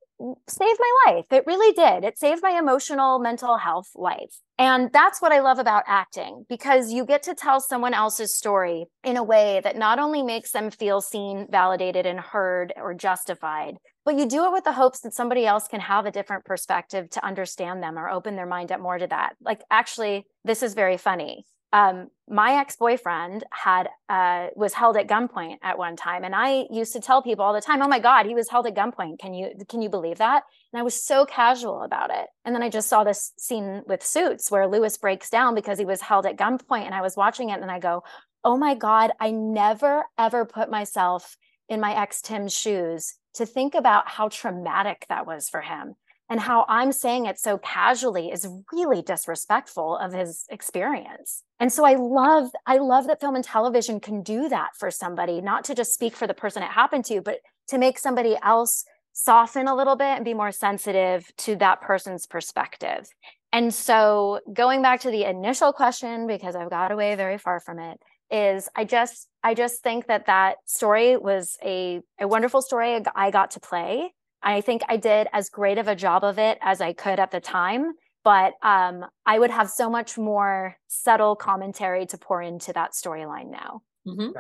saved my life. It really did. It saved my emotional mental health life. And that's what i love about acting because you get to tell someone else's story in a way that not only makes them feel seen validated and heard or justified but you do it with the hopes that somebody else can have a different perspective to understand them or open their mind up more to that. Like actually this is very funny um, my ex-boyfriend had uh, was held at gunpoint at one time and i used to tell people all the time oh my god he was held at gunpoint. Can you can you believe that? And i was so casual about it. And then i just saw this scene with suits where louis breaks down because he was held at gunpoint and i was watching it and i go oh my god i never ever put myself in my ex tim's shoes to think about how traumatic that was for him and how I'm saying it so casually is really disrespectful of his experience. And so I love I love that film and television can do that for somebody, not to just speak for the person it happened to, but to make somebody else soften a little bit and be more sensitive to that person's perspective. And so going back to the initial question because I've got away very far from it is I just I just think that that story was a a wonderful story I got to play I think I did as great of a job of it as I could at the time, but um, I would have so much more subtle commentary to pour into that storyline now. Mm-hmm.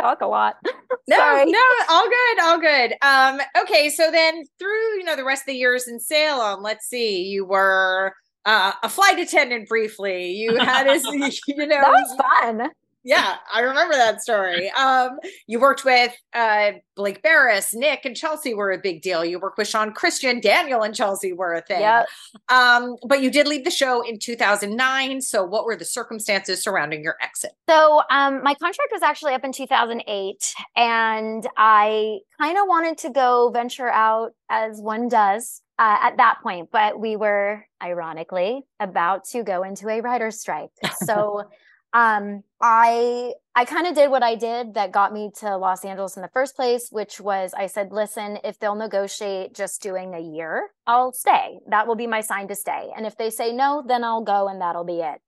Talk a lot. [LAUGHS] no, no, all good, all good. Um, okay, so then through you know the rest of the years in Salem, let's see, you were uh, a flight attendant briefly. You had as [LAUGHS] you know [LAUGHS] that was fun yeah, I remember that story. Um, you worked with uh, Blake Berris, Nick, and Chelsea were a big deal. You worked with Shawn Christian, Daniel, and Chelsea were a thing. Yep. Um, but you did leave the show in 2009. So, what were the circumstances surrounding your exit? So, um, my contract was actually up in 2008, and I kind of wanted to go venture out as one does uh, at that point, but we were ironically about to go into a writer's strike. So [LAUGHS] um, I I kind of did what I did that got me to Los Angeles in the first place, which was I said, listen, if they'll negotiate just doing a year, I'll stay. That will be my sign to stay. And if they say no, then I'll go and that'll be it.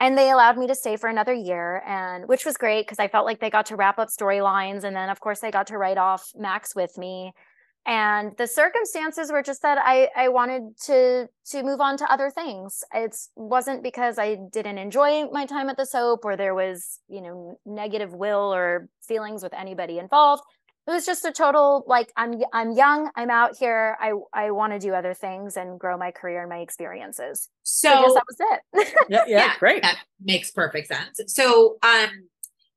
And they allowed me to stay for another year, and which was great because I felt like they got to wrap up storylines. And then, of course, they got to write off Max with me and the circumstances were just that I I wanted to to move on to other things. It wasn't because I didn't enjoy my time at the soap or there was you know negative will or feelings with anybody involved. It was just a total like I'm I'm young. I'm out here. I I want to do other things and grow my career and my experiences. So, so I guess that was it. [LAUGHS] yeah, yeah, yeah, great. That makes perfect sense. So um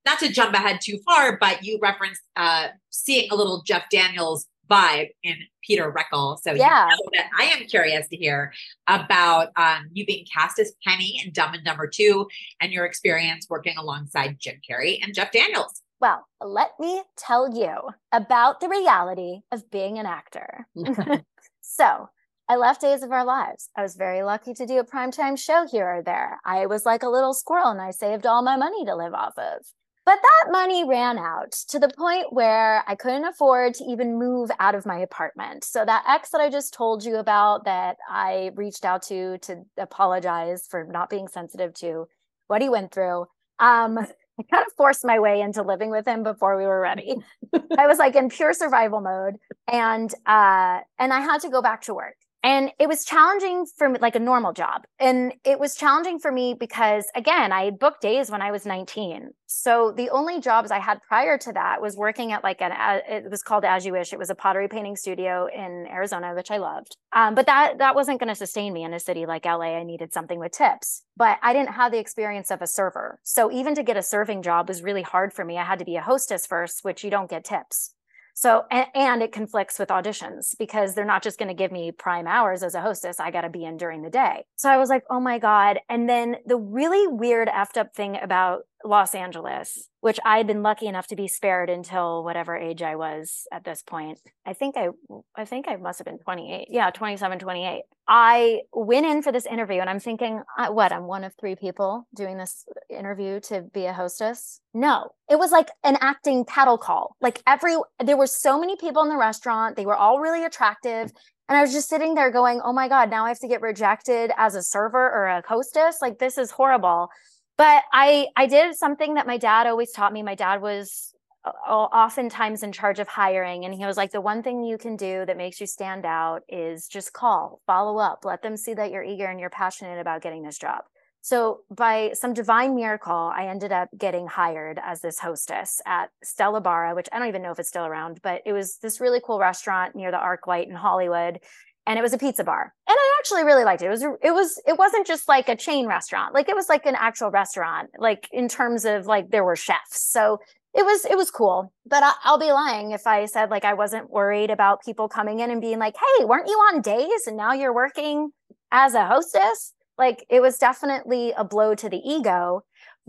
not to jump ahead too far, but you referenced uh, seeing a little Jeff Daniels vibe in Peter Reckell. So yeah, you know that I am curious to hear about um, you being cast as Penny in Dumb and Dumber To and your experience working alongside Jim Carrey and Jeff Daniels. Well, let me tell you about the reality of being an actor. [LAUGHS] so, I left Days of Our Lives. I was very lucky to do a primetime show here or there. I was like a little squirrel and I saved all my money to live off of. But that money ran out to the point where I couldn't afford to even move out of my apartment. So that ex that I just told you about that I reached out to to apologize for not being sensitive to what he went through. Um, I kind of forced my way into living with him before we were ready. [LAUGHS] I was like in pure survival mode and uh and I had to go back to work and it was challenging for me like a normal job. And it was challenging for me because again i booked days when i was 19 so the only jobs i had prior to that was working at like an it was called as you wish. It was a pottery painting studio in arizona which i loved. Um, but that that wasn't going to sustain me in a city like la i needed something with tips. But i didn't have the experience of a server. So even to get a serving job was really hard for me. I had to be a hostess first which you don't get tips so, and, and it conflicts with auditions because they're not just going to give me prime hours as a hostess. I got to be in during the day. So I was like, oh my God. And then the really weird effed up thing about Los Angeles, which I had been lucky enough to be spared until whatever age I was at this point. I think I I think I must have been 28. Yeah, 27, 28. I went in for this interview and I'm thinking, what? I'm one of three people doing this interview to be a hostess. No, it was like an acting cattle call. Like every there were so many people in the restaurant. They were all really attractive. And I was just sitting there going, oh my God, now I have to get rejected as a server or a hostess. Like, this is horrible but i i did something that my dad always taught me my dad was uh, oftentimes in charge of hiring and he was like the one thing you can do that makes you stand out is just call follow up let them see that you're eager and you're passionate about getting this job so by some divine miracle i ended up getting hired as this hostess at stella barra which i don't even know if it's still around but it was this really cool restaurant near the ArcLight in hollywood and it was a pizza bar. And I actually really liked it. It was it was it wasn't just like a chain restaurant. Like it was like an actual restaurant, like in terms of like there were chefs. So it was it was cool. But I, I'll be lying if I said like I wasn't worried about people coming in and being like, "Hey, weren't you on days and now you're working as a hostess?" Like it was definitely a blow to the ego.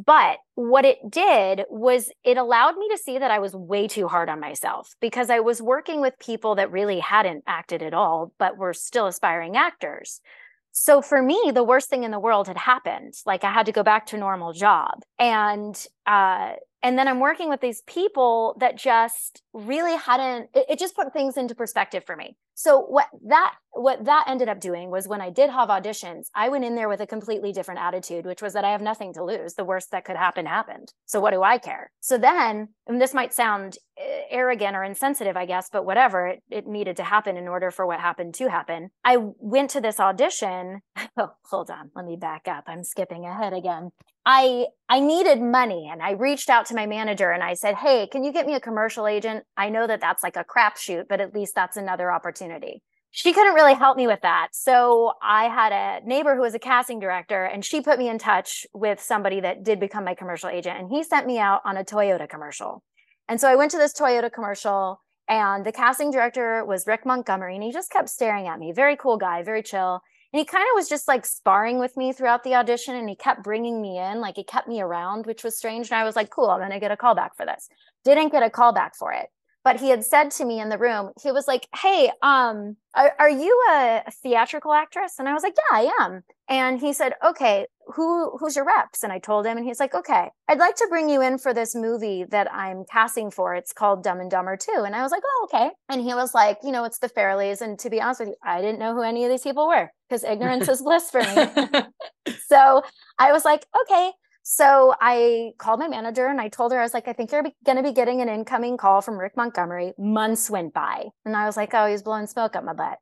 But what it did was it allowed me to see that I was way too hard on myself because I was working with people that really hadn't acted at all, but were still aspiring actors. So for me, the worst thing in the world had happened. Like I had to go back to normal job. And uh, and then i'm working with these people that just really hadn't it, it, just put things into perspective for me. So what that what that ended up doing was when i did have auditions i went in there with a completely different attitude which was that i have nothing to lose. The worst that could happen happened. So what do i care? So then and this might sound eh, arrogant or insensitive i guess but whatever it, it needed to happen in order for what happened to happen. I went to this audition. [LAUGHS] Oh hold on. Let me back up. I'm skipping ahead again I I needed money and I reached out to my manager and I said, "Hey, can you get me a commercial agent? I know that that's like a crapshoot, but at least that's another opportunity." She couldn't really help me with that. So I had a neighbor who was a casting director and she put me in touch with somebody that did become my commercial agent and he sent me out on a Toyota commercial. And so I went to this Toyota commercial and the casting director was Rick Montgomery and he just kept staring at me. Very cool guy, very chill. And he kind of was just like sparring with me throughout the audition and he kept bringing me in, like he kept me around, which was strange. And I was like, cool, I'm going to get a call back for this. Didn't get a call back for it. But he had said to me in the room, he was like, hey, um, are, are you a, a theatrical actress? And I was like, yeah, I am. And he said, okay, who who's your reps? And I told him, and he's like, okay, I'd like to bring you in for this movie that I'm casting for. It's called Dumb and Dumber To. And I was like, oh, okay. And he was like, you know, it's the Farrellys. And to be honest with you, I didn't know who any of these people were because ignorance is bliss for me. [LAUGHS] so I was like, okay. So I called my manager and I told her, I was like, I think you're going to be getting an incoming call from Rick Montgomery. Months went by. And I was like, oh, he's blowing smoke up my butt.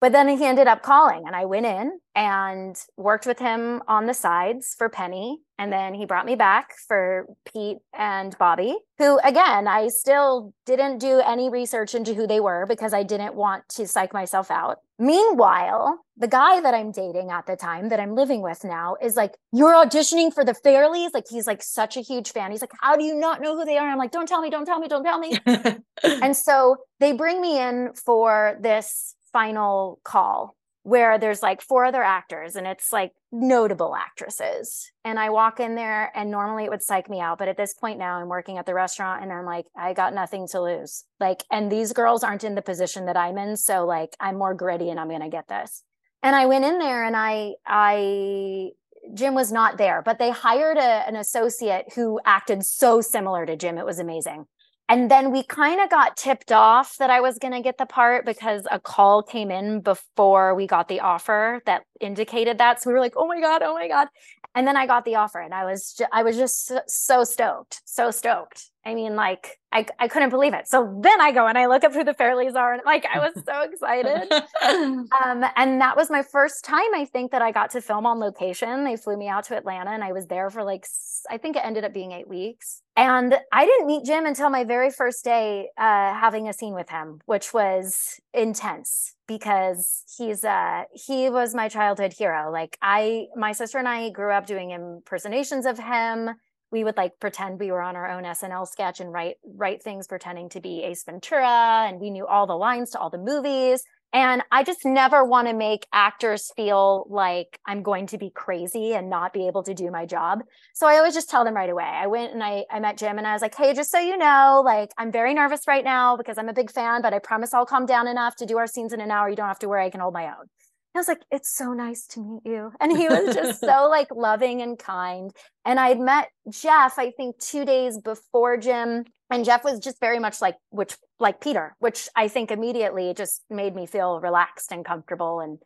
But then he ended up calling and I went in and worked with him on the sides for Penny. And then he brought me back for Pete and Bobby, who again, I still didn't do any research into who they were because I didn't want to psych myself out. Meanwhile, the guy that I'm dating at the time that I'm living with now is like, You're auditioning for the Farrellys? Like, he's like such a huge fan. He's like, How do you not know who they are? I'm like, Don't tell me, don't tell me, don't tell me. [LAUGHS] and so they bring me in for this final call where there's like four other actors and it's like notable actresses. And I walk in there and normally it would psych me out. But at this point now, I'm working at the restaurant and I'm like, I got nothing to lose. Like, and these girls aren't in the position that I'm in. So like, I'm more gritty and I'm going to get this. And I went in there and I, I, Jim was not there, but they hired a, an associate who acted so similar to Jim. It was amazing. And then we kind of got tipped off that I was going to get the part because a call came in before we got the offer that indicated that. So we were like, "Oh my god, oh my god." And then I got the offer and I was ju- I was just so stoked, so stoked. I mean, like I, I couldn't believe it. So then I go and I look up who the Farrellys are, and like I was so [LAUGHS] excited. [LAUGHS] um, and that was my first time I think that I got to film on location. They flew me out to Atlanta, and I was there for like I think it ended up being eight weeks. And I didn't meet Jim until my very first day uh, having a scene with him, which was intense because he's uh he was my childhood hero. Like I, my sister and I grew up doing impersonations of him we would like pretend we were on our own SNL sketch and write write things pretending to be Ace Ventura and we knew all the lines to all the movies and I just never want to make actors feel like I'm going to be crazy and not be able to do my job. So I always just tell them right away. I went and I, I met Jim and I was like, hey, just so you know, like I'm very nervous right now because I'm a big fan, but I promise I'll calm down enough to do our scenes in an hour. You don't have to worry. I can hold my own. I was like, it's so nice to meet you. And he was just so [LAUGHS] like loving and kind. And I'd met Jeff, I think two days before Jim. And Jeff was just very much like which like Peter, which I think immediately just made me feel relaxed and comfortable. And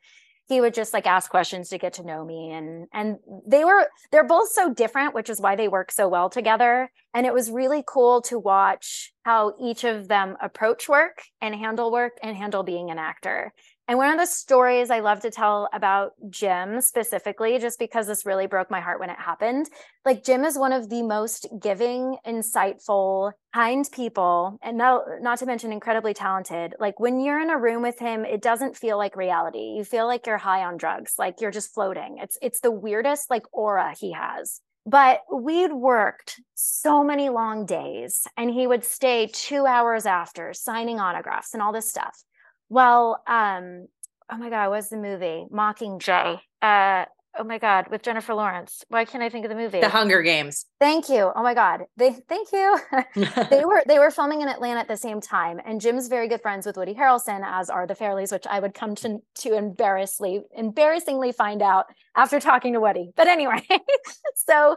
he would just like ask questions to get to know me. And and they were they're both so different, which is why they work so well together. And it was really cool to watch how each of them approach work and handle work and handle being an actor And one of the stories I love to tell about Jim specifically, just because this really broke my heart when it happened. Like Jim is one of the most giving, insightful, kind people, and not, not to mention incredibly talented. Like when you're in a room with him, it doesn't feel like reality. You feel like you're high on drugs, like you're just floating. It's it's the weirdest like aura he has. But we'd worked so many long days, and he would stay two hours after signing autographs and all this stuff. Well, um, oh my God, what's the movie? Mockingjay. Uh, oh my God, with Jennifer Lawrence. Why can't I think of the movie? The Hunger Games. Thank you. Oh my God. They thank you. [LAUGHS] they [LAUGHS] were they were filming in Atlanta at the same time. And Jim's very good friends with Woody Harrelson, as are the Farrellys, which I would come to to embarrassingly embarrassingly find out after talking to Woody. But anyway, [LAUGHS] so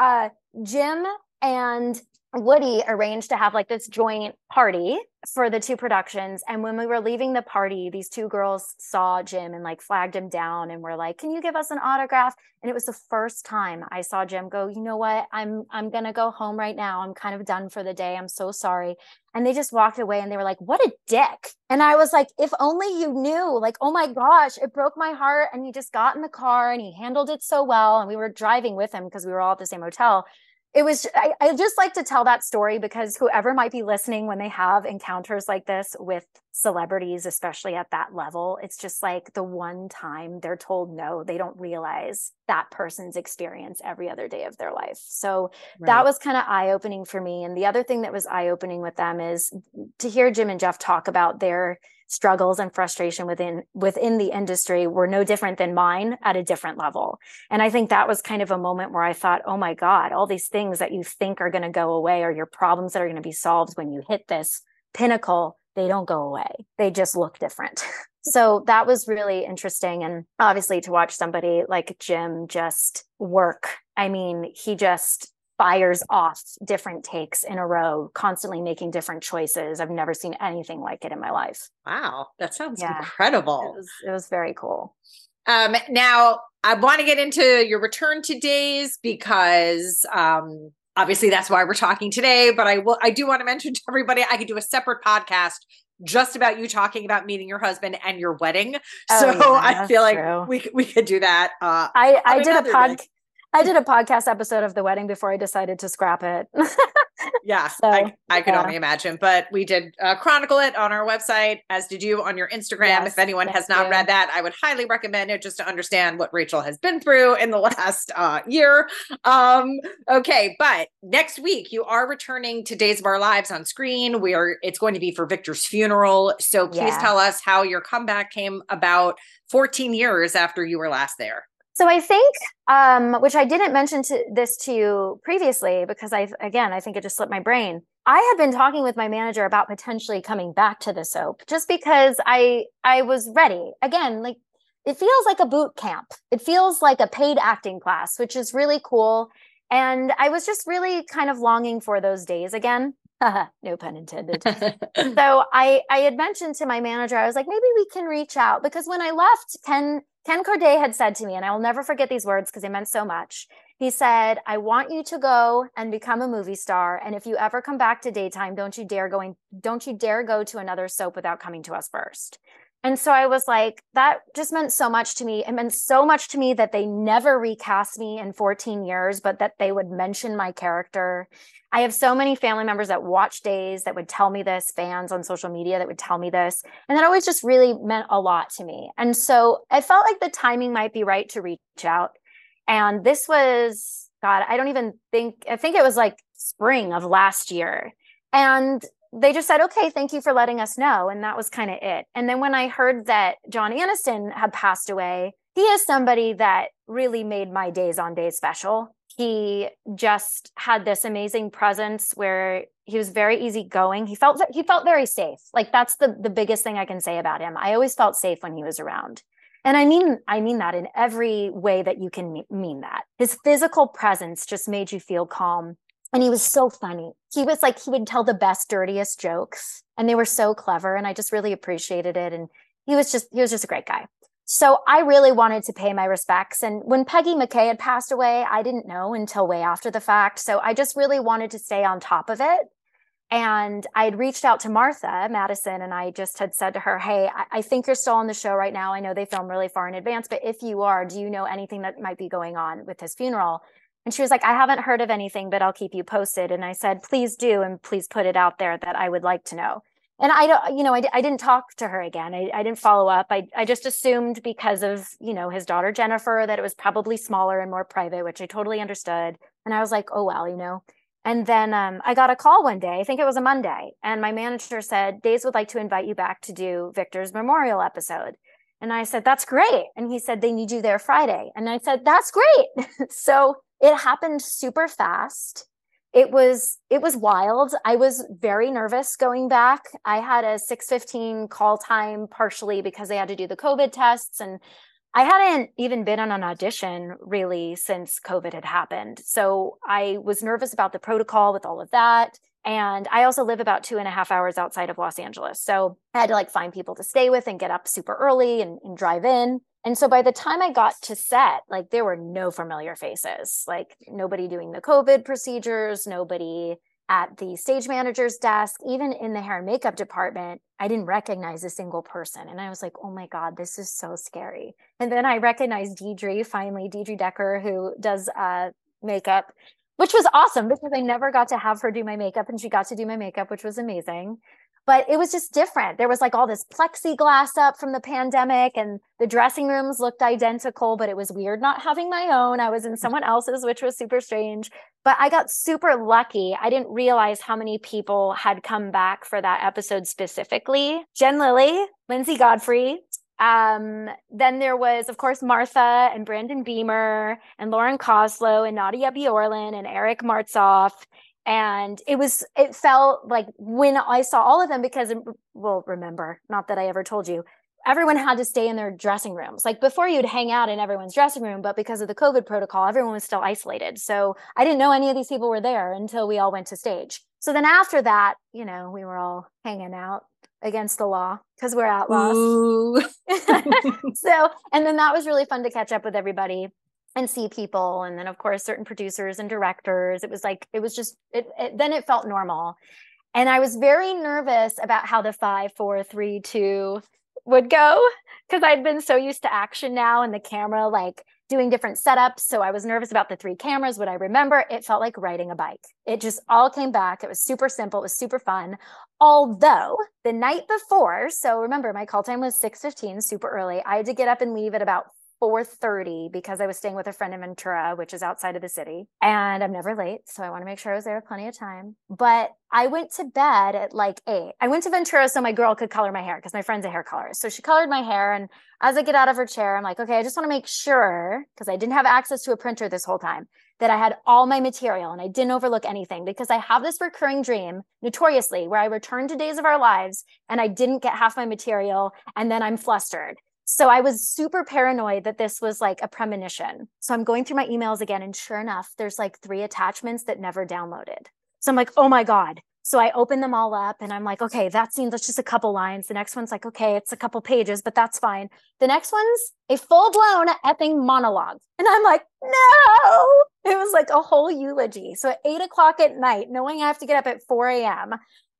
uh Jim and Woody arranged to have like this joint party for the two productions. And when we were leaving the party, these two girls saw Jim and like flagged him down and were like, "Can you give us an autograph?" And it was the first time I saw Jim go, "You know what? I'm I'm to go home right now. I'm kind of done for the day. I'm so sorry." And they just walked away and they were like, "What a dick." And I was like, "If only you knew. Like, oh my gosh, it broke my heart." And he just got in the car and he handled it so well and we were driving with him because we were all at the same hotel it was I, I, just like to tell that story because whoever might be listening when they have encounters like this with celebrities especially at that level it's just like the one time they're told no they don't realize that person's experience every other day of their life so right. that was kind of eye-opening for me and the other thing that was eye-opening with them is to hear jim and jeff talk about their struggles and frustration within within the industry were no different than mine at a different level and i think that was kind of a moment where i thought oh my god all these things that you think are going to go away or your problems that are going to be solved when you hit this pinnacle they don't go away they just look different [LAUGHS] so that was really interesting and obviously to watch somebody like jim just work i mean he just fires off different takes in a row, constantly making different choices. I've never seen anything like it in my life. Wow, that sounds yeah. incredible. It was, it was very cool. Um, now, I want to get into your return to days because um, obviously that's why we're talking today. But I will, I do want to mention to everybody, I could do a separate podcast just about you talking about meeting your husband and your wedding. Oh, so yeah, I feel like true. we we could do that. Uh, I I did a pod. I did a podcast episode of the wedding before I decided to scrap it. [LAUGHS] yeah, so, I, I could yeah. only imagine. But we did uh, chronicle it on our website, as did you on your Instagram. Yes, if anyone has not you. read that, I would highly recommend it just to understand what Rachel has been through in the [LAUGHS] last uh, year. Um, okay, but next week you are returning to Days of Our Lives on screen. We are. It's going to be for Victor's funeral. So please yeah. tell us how your comeback came about 14 years after you were last there. So I think, um, which I didn't mention to this to you previously, because I again I think it just slipped my brain. I had been talking with my manager about potentially coming back to the soap, just because I I was ready. Again, like it feels like a boot camp. It feels like a paid acting class, which is really cool. And I was just really kind of longing for those days again. [LAUGHS] no pun intended. [LAUGHS] so I I had mentioned to my manager, I was like, maybe we can reach out because when I left, Ken Ken Corday had said to me, and I will never forget these words because they meant so much. He said, I want you to go and become a movie star. And if you ever come back to daytime, don't you dare going, don't you dare go to another soap without coming to us first. And so I was like, that just meant so much to me. It meant so much to me that they never recast me in 14 years, but that they would mention my character. I have so many family members that watch days that would tell me this, fans on social media that would tell me this. And that always just really meant a lot to me. And so I felt like the timing might be right to reach out. And this was, God, I don't even think, I think it was like spring of last year. And they just said, okay, thank you for letting us know. And that was kind of it. And then when I heard that John Aniston had passed away, he is somebody that really made my days on days special. He just had this amazing presence where he was very easygoing. He felt he felt very safe. Like that's the the biggest thing I can say about him. I always felt safe when he was around. And I mean I mean that in every way that you can mean that. His physical presence just made you feel calm and he was so funny. He was like, he would tell the best, dirtiest jokes, and they were so clever. And I just really appreciated it. And he was just, he was just a great guy. So I really wanted to pay my respects. And when Peggy McCay had passed away, I didn't know until way after the fact. So I just really wanted to stay on top of it. And I had reached out to Martha Madison and I just had said to her, Hey, I, I, think you're still on the show right now. I know they film really far in advance, but if you are, do you know anything that might be going on with his funeral? And she was like, I haven't heard of anything, but I'll keep you posted. And I said, Please do. And please put it out there that I would like to know. And I don't, you know, I, I didn't talk to her again. I, I didn't follow up. I, I just assumed because of, you know, his daughter Jennifer that it was probably smaller and more private, which I totally understood. And I was like, oh, well, you know, and then um, I got a call one day, I think it was a Monday, and my manager said, Days would like to invite you back to do Victor's memorial episode. And I said, That's great. And he said, They need you there Friday. And I said, That's great. [LAUGHS] so it happened super fast. It was it was wild. I was very nervous going back. I had a 6:15 call time partially because they had to do the COVID tests and I hadn't even been on an audition really since COVID had happened. So I was nervous about the protocol with all of that. And I also live about two and a half hours outside of Los Angeles. So I had to like find people to stay with and get up super early and, and drive in. And so by the time I got to set, like there were no familiar faces, like nobody doing the COVID procedures, nobody at the stage manager's desk, even in the hair and makeup department, I didn't recognize a single person. And I was like, oh my God, this is so scary. And then I recognized Deidre, finally, Deidre Decker, who does uh, makeup, which was awesome because I never got to have her do my makeup and she got to do my makeup, which was amazing but it was just different. There was like all this plexiglass up from the pandemic, and the dressing rooms looked identical, but it was weird not having my own. I was in someone else's, which was super strange. But I got super lucky. I didn't realize how many people had come back for that episode specifically. Jen Lilly, Lindsay Godfrey, um, then there was, of course, Martha and Brandon Beemer and Lauren Koslow and Nadia Bjorlin and Eric Martsolf and it was it felt like when i saw all of them because um, well remember not that i ever told you everyone had to stay in their dressing rooms. Like before you'd hang out in everyone's dressing room but because of the covid protocol everyone was still isolated. So i didn't know any of these people were there until we all went to stage. So then after that you know we were all hanging out against the law because we're outlaws. [LAUGHS] So and then that was really fun to catch up with everybody and see people and then of course certain producers and directors. It was like it was just it, it, then it felt normal. And i was very nervous about how the five four three two would go because i'd been so used to action now and the camera like doing different setups. So i was nervous about the three cameras What i remember. It felt like riding a bike. It just all came back. It was super simple. It was super fun. Although the night before so remember my call time was 6.15 super early. I had to get up and leave at about 4:30 because I was staying with a friend in Ventura, which is outside of the city, and I'm never late, so I want to make sure I was there with plenty of time. But I went to bed at like 8. I went to Ventura so my girl could color my hair because my friend's a hair colorist. So she colored my hair and as I get out of her chair, I'm like, "Okay, I just want to make sure because I didn't have access to a printer this whole time." That I had all my material and I didn't overlook anything because I have this recurring dream, notoriously, where I return to Days of Our Lives and I didn't get half my material and then I'm flustered so I was super paranoid that this was like a premonition. So I'm going through my emails again, and sure enough, there's like three attachments that never downloaded. So I'm like, oh my God. So I open them all up and I'm like, okay, that seems that's just a couple lines. The next one's like, okay, it's a couple pages, but that's fine. The next one's a full blown epping monologue. And I'm like, no, it was like a whole eulogy. So at eight o'clock at night, knowing I have to get up at 4 a.m.,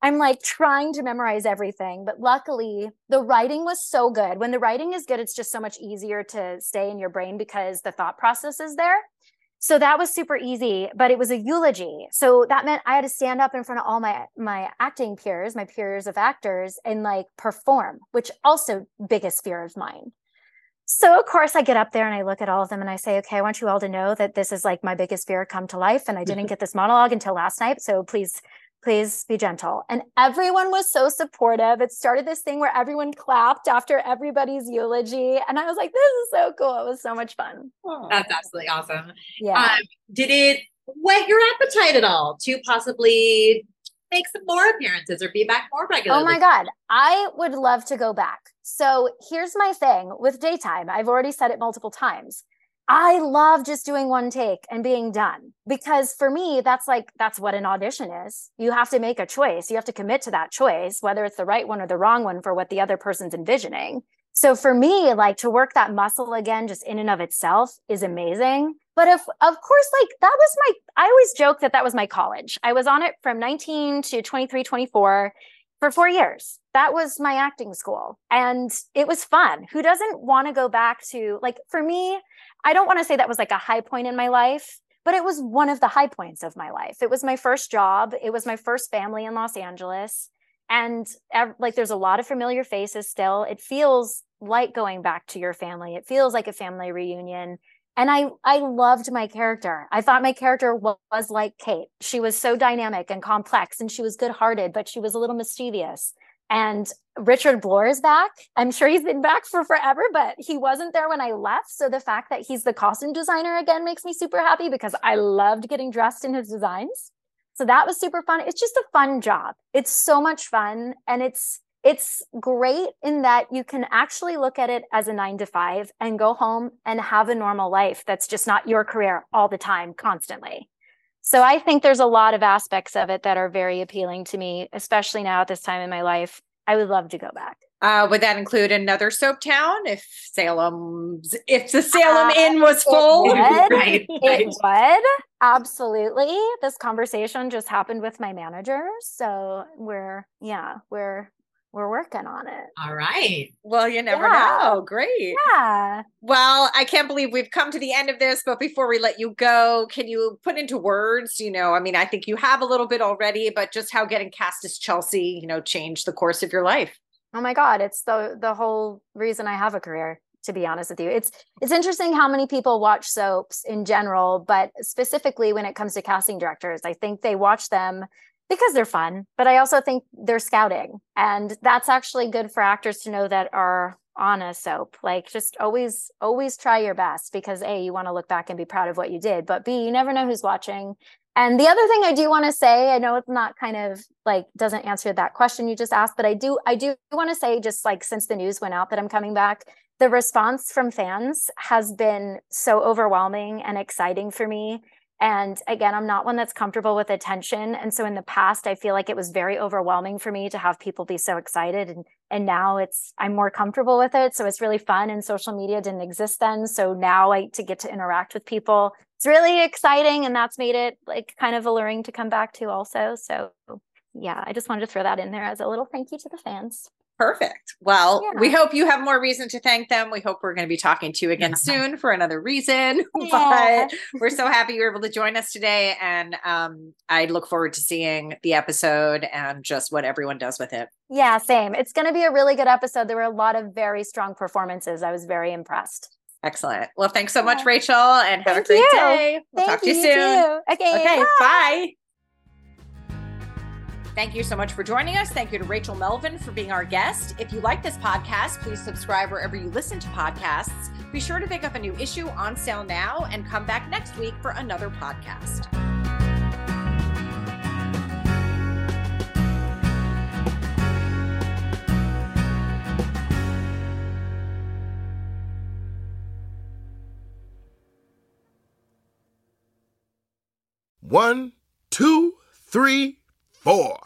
I'm like trying to memorize everything, but luckily the writing was so good. When the writing is good, it's just so much easier to stay in your brain because the thought process is there. So that was super easy, but it was a eulogy. So that meant I had to stand up in front of all my my acting peers, my peers of actors and like perform, which also biggest fear of mine. So of course I get up there and I look at all of them and I say, okay, I want you all to know that this is like my biggest fear come to life and I didn't [LAUGHS] get this monologue until last night. So please please be gentle. And everyone was so supportive. It started this thing where everyone clapped after everybody's eulogy. And I was like, this is so cool. It was so much fun. That's absolutely awesome. Yeah. Um, did it whet your appetite at all to possibly make some more appearances or be back more regularly? Oh my God. I would love to go back. So here's my thing with daytime. I've already said it multiple times. I love just doing one take and being done because for me, that's like, that's what an audition is. You have to make a choice. You have to commit to that choice, whether it's the right one or the wrong one for what the other person's envisioning. So for me, like to work that muscle again, just in and of itself is amazing. But if, of course, like that was my, I always joke that that was my college. I was on it from 19 to 23, 24 for four years. That was my acting school. And it was fun. Who doesn't want to go back to, like, for me, I don't want to say that was like a high point in my life, but it was one of the high points of my life. It was my first job, it was my first family in Los Angeles. And like, there's a lot of familiar faces still. It feels like going back to your family. It feels like a family reunion. And I, I loved my character. I thought my character was, was like Kate. She was so dynamic and complex and she was good hearted, but she was a little mischievous. And Richard Bloore is back. I'm sure he's been back for forever, but he wasn't there when I left. So the fact that he's the costume designer again makes me super happy because I loved getting dressed in his designs. So that was super fun. It's just a fun job. It's so much fun and it's it's great in that you can actually look at it as a 9 to 5 and go home and have a normal life that's just not your career all the time constantly. So I think there's a lot of aspects of it that are very appealing to me, especially now at this time in my life. I would love to go back. Uh, would that include another soap town if Salem's if the Salem uh, Inn was full? [LAUGHS] It would. right, It would absolutely. This conversation just happened with my manager, so we're yeah we're we're working on it. All right. Well, you never yeah. know. Great. Yeah. Well, I can't believe we've come to the end of this, but before we let you go, can you put into words, you know, I mean, I think you have a little bit already, but just how getting cast as Chelsea, you know, changed the course of your life. Oh my god, it's the the whole reason I have a career to be honest with you. It's it's interesting how many people watch soaps in general, but specifically when it comes to casting directors, I think they watch them because they're fun, but I also think they're scouting. And that's actually good for actors to know that are on a soap. Like just always, always try your best because A, you want to look back and be proud of what you did, but B, you never know who's watching. And the other thing I do want to say, I know it's not kind of like doesn't answer that question you just asked, but I do, I do want to say just like since the news went out that I'm coming back, the response from fans has been so overwhelming and exciting for me and again, I'm not one that's comfortable with attention. And so in the past, I feel like it was very overwhelming for me to have people be so excited. And and now it's I'm more comfortable with it. So it's really fun. And social media didn't exist then. So now I to get to interact with people, it's really exciting. And that's made it like kind of alluring to come back to also. So yeah, I just wanted to throw that in there as a little thank you to the fans. Perfect. Well, yeah. we hope you have more reason to thank them. We hope we're going to be talking to you again yeah. soon for another reason. [LAUGHS] Yeah. But we're so happy you were able to join us today. And um, I look forward to seeing the episode and just what everyone does with it. Yeah, same. It's going to be a really good episode. There were a lot of very strong performances. I was very impressed. Excellent. Well, thanks so much, Rachel, and have Thank a great you. day. We'll Thank talk to you, you soon. Too. Okay. Okay. bye. bye. Thank you so much for joining us. Thank you to Rachel Melvin for being our guest. If you like this podcast, please subscribe wherever you listen to podcasts. Be sure to pick up a new issue on sale now and come back next week for another podcast. One, two, three, four.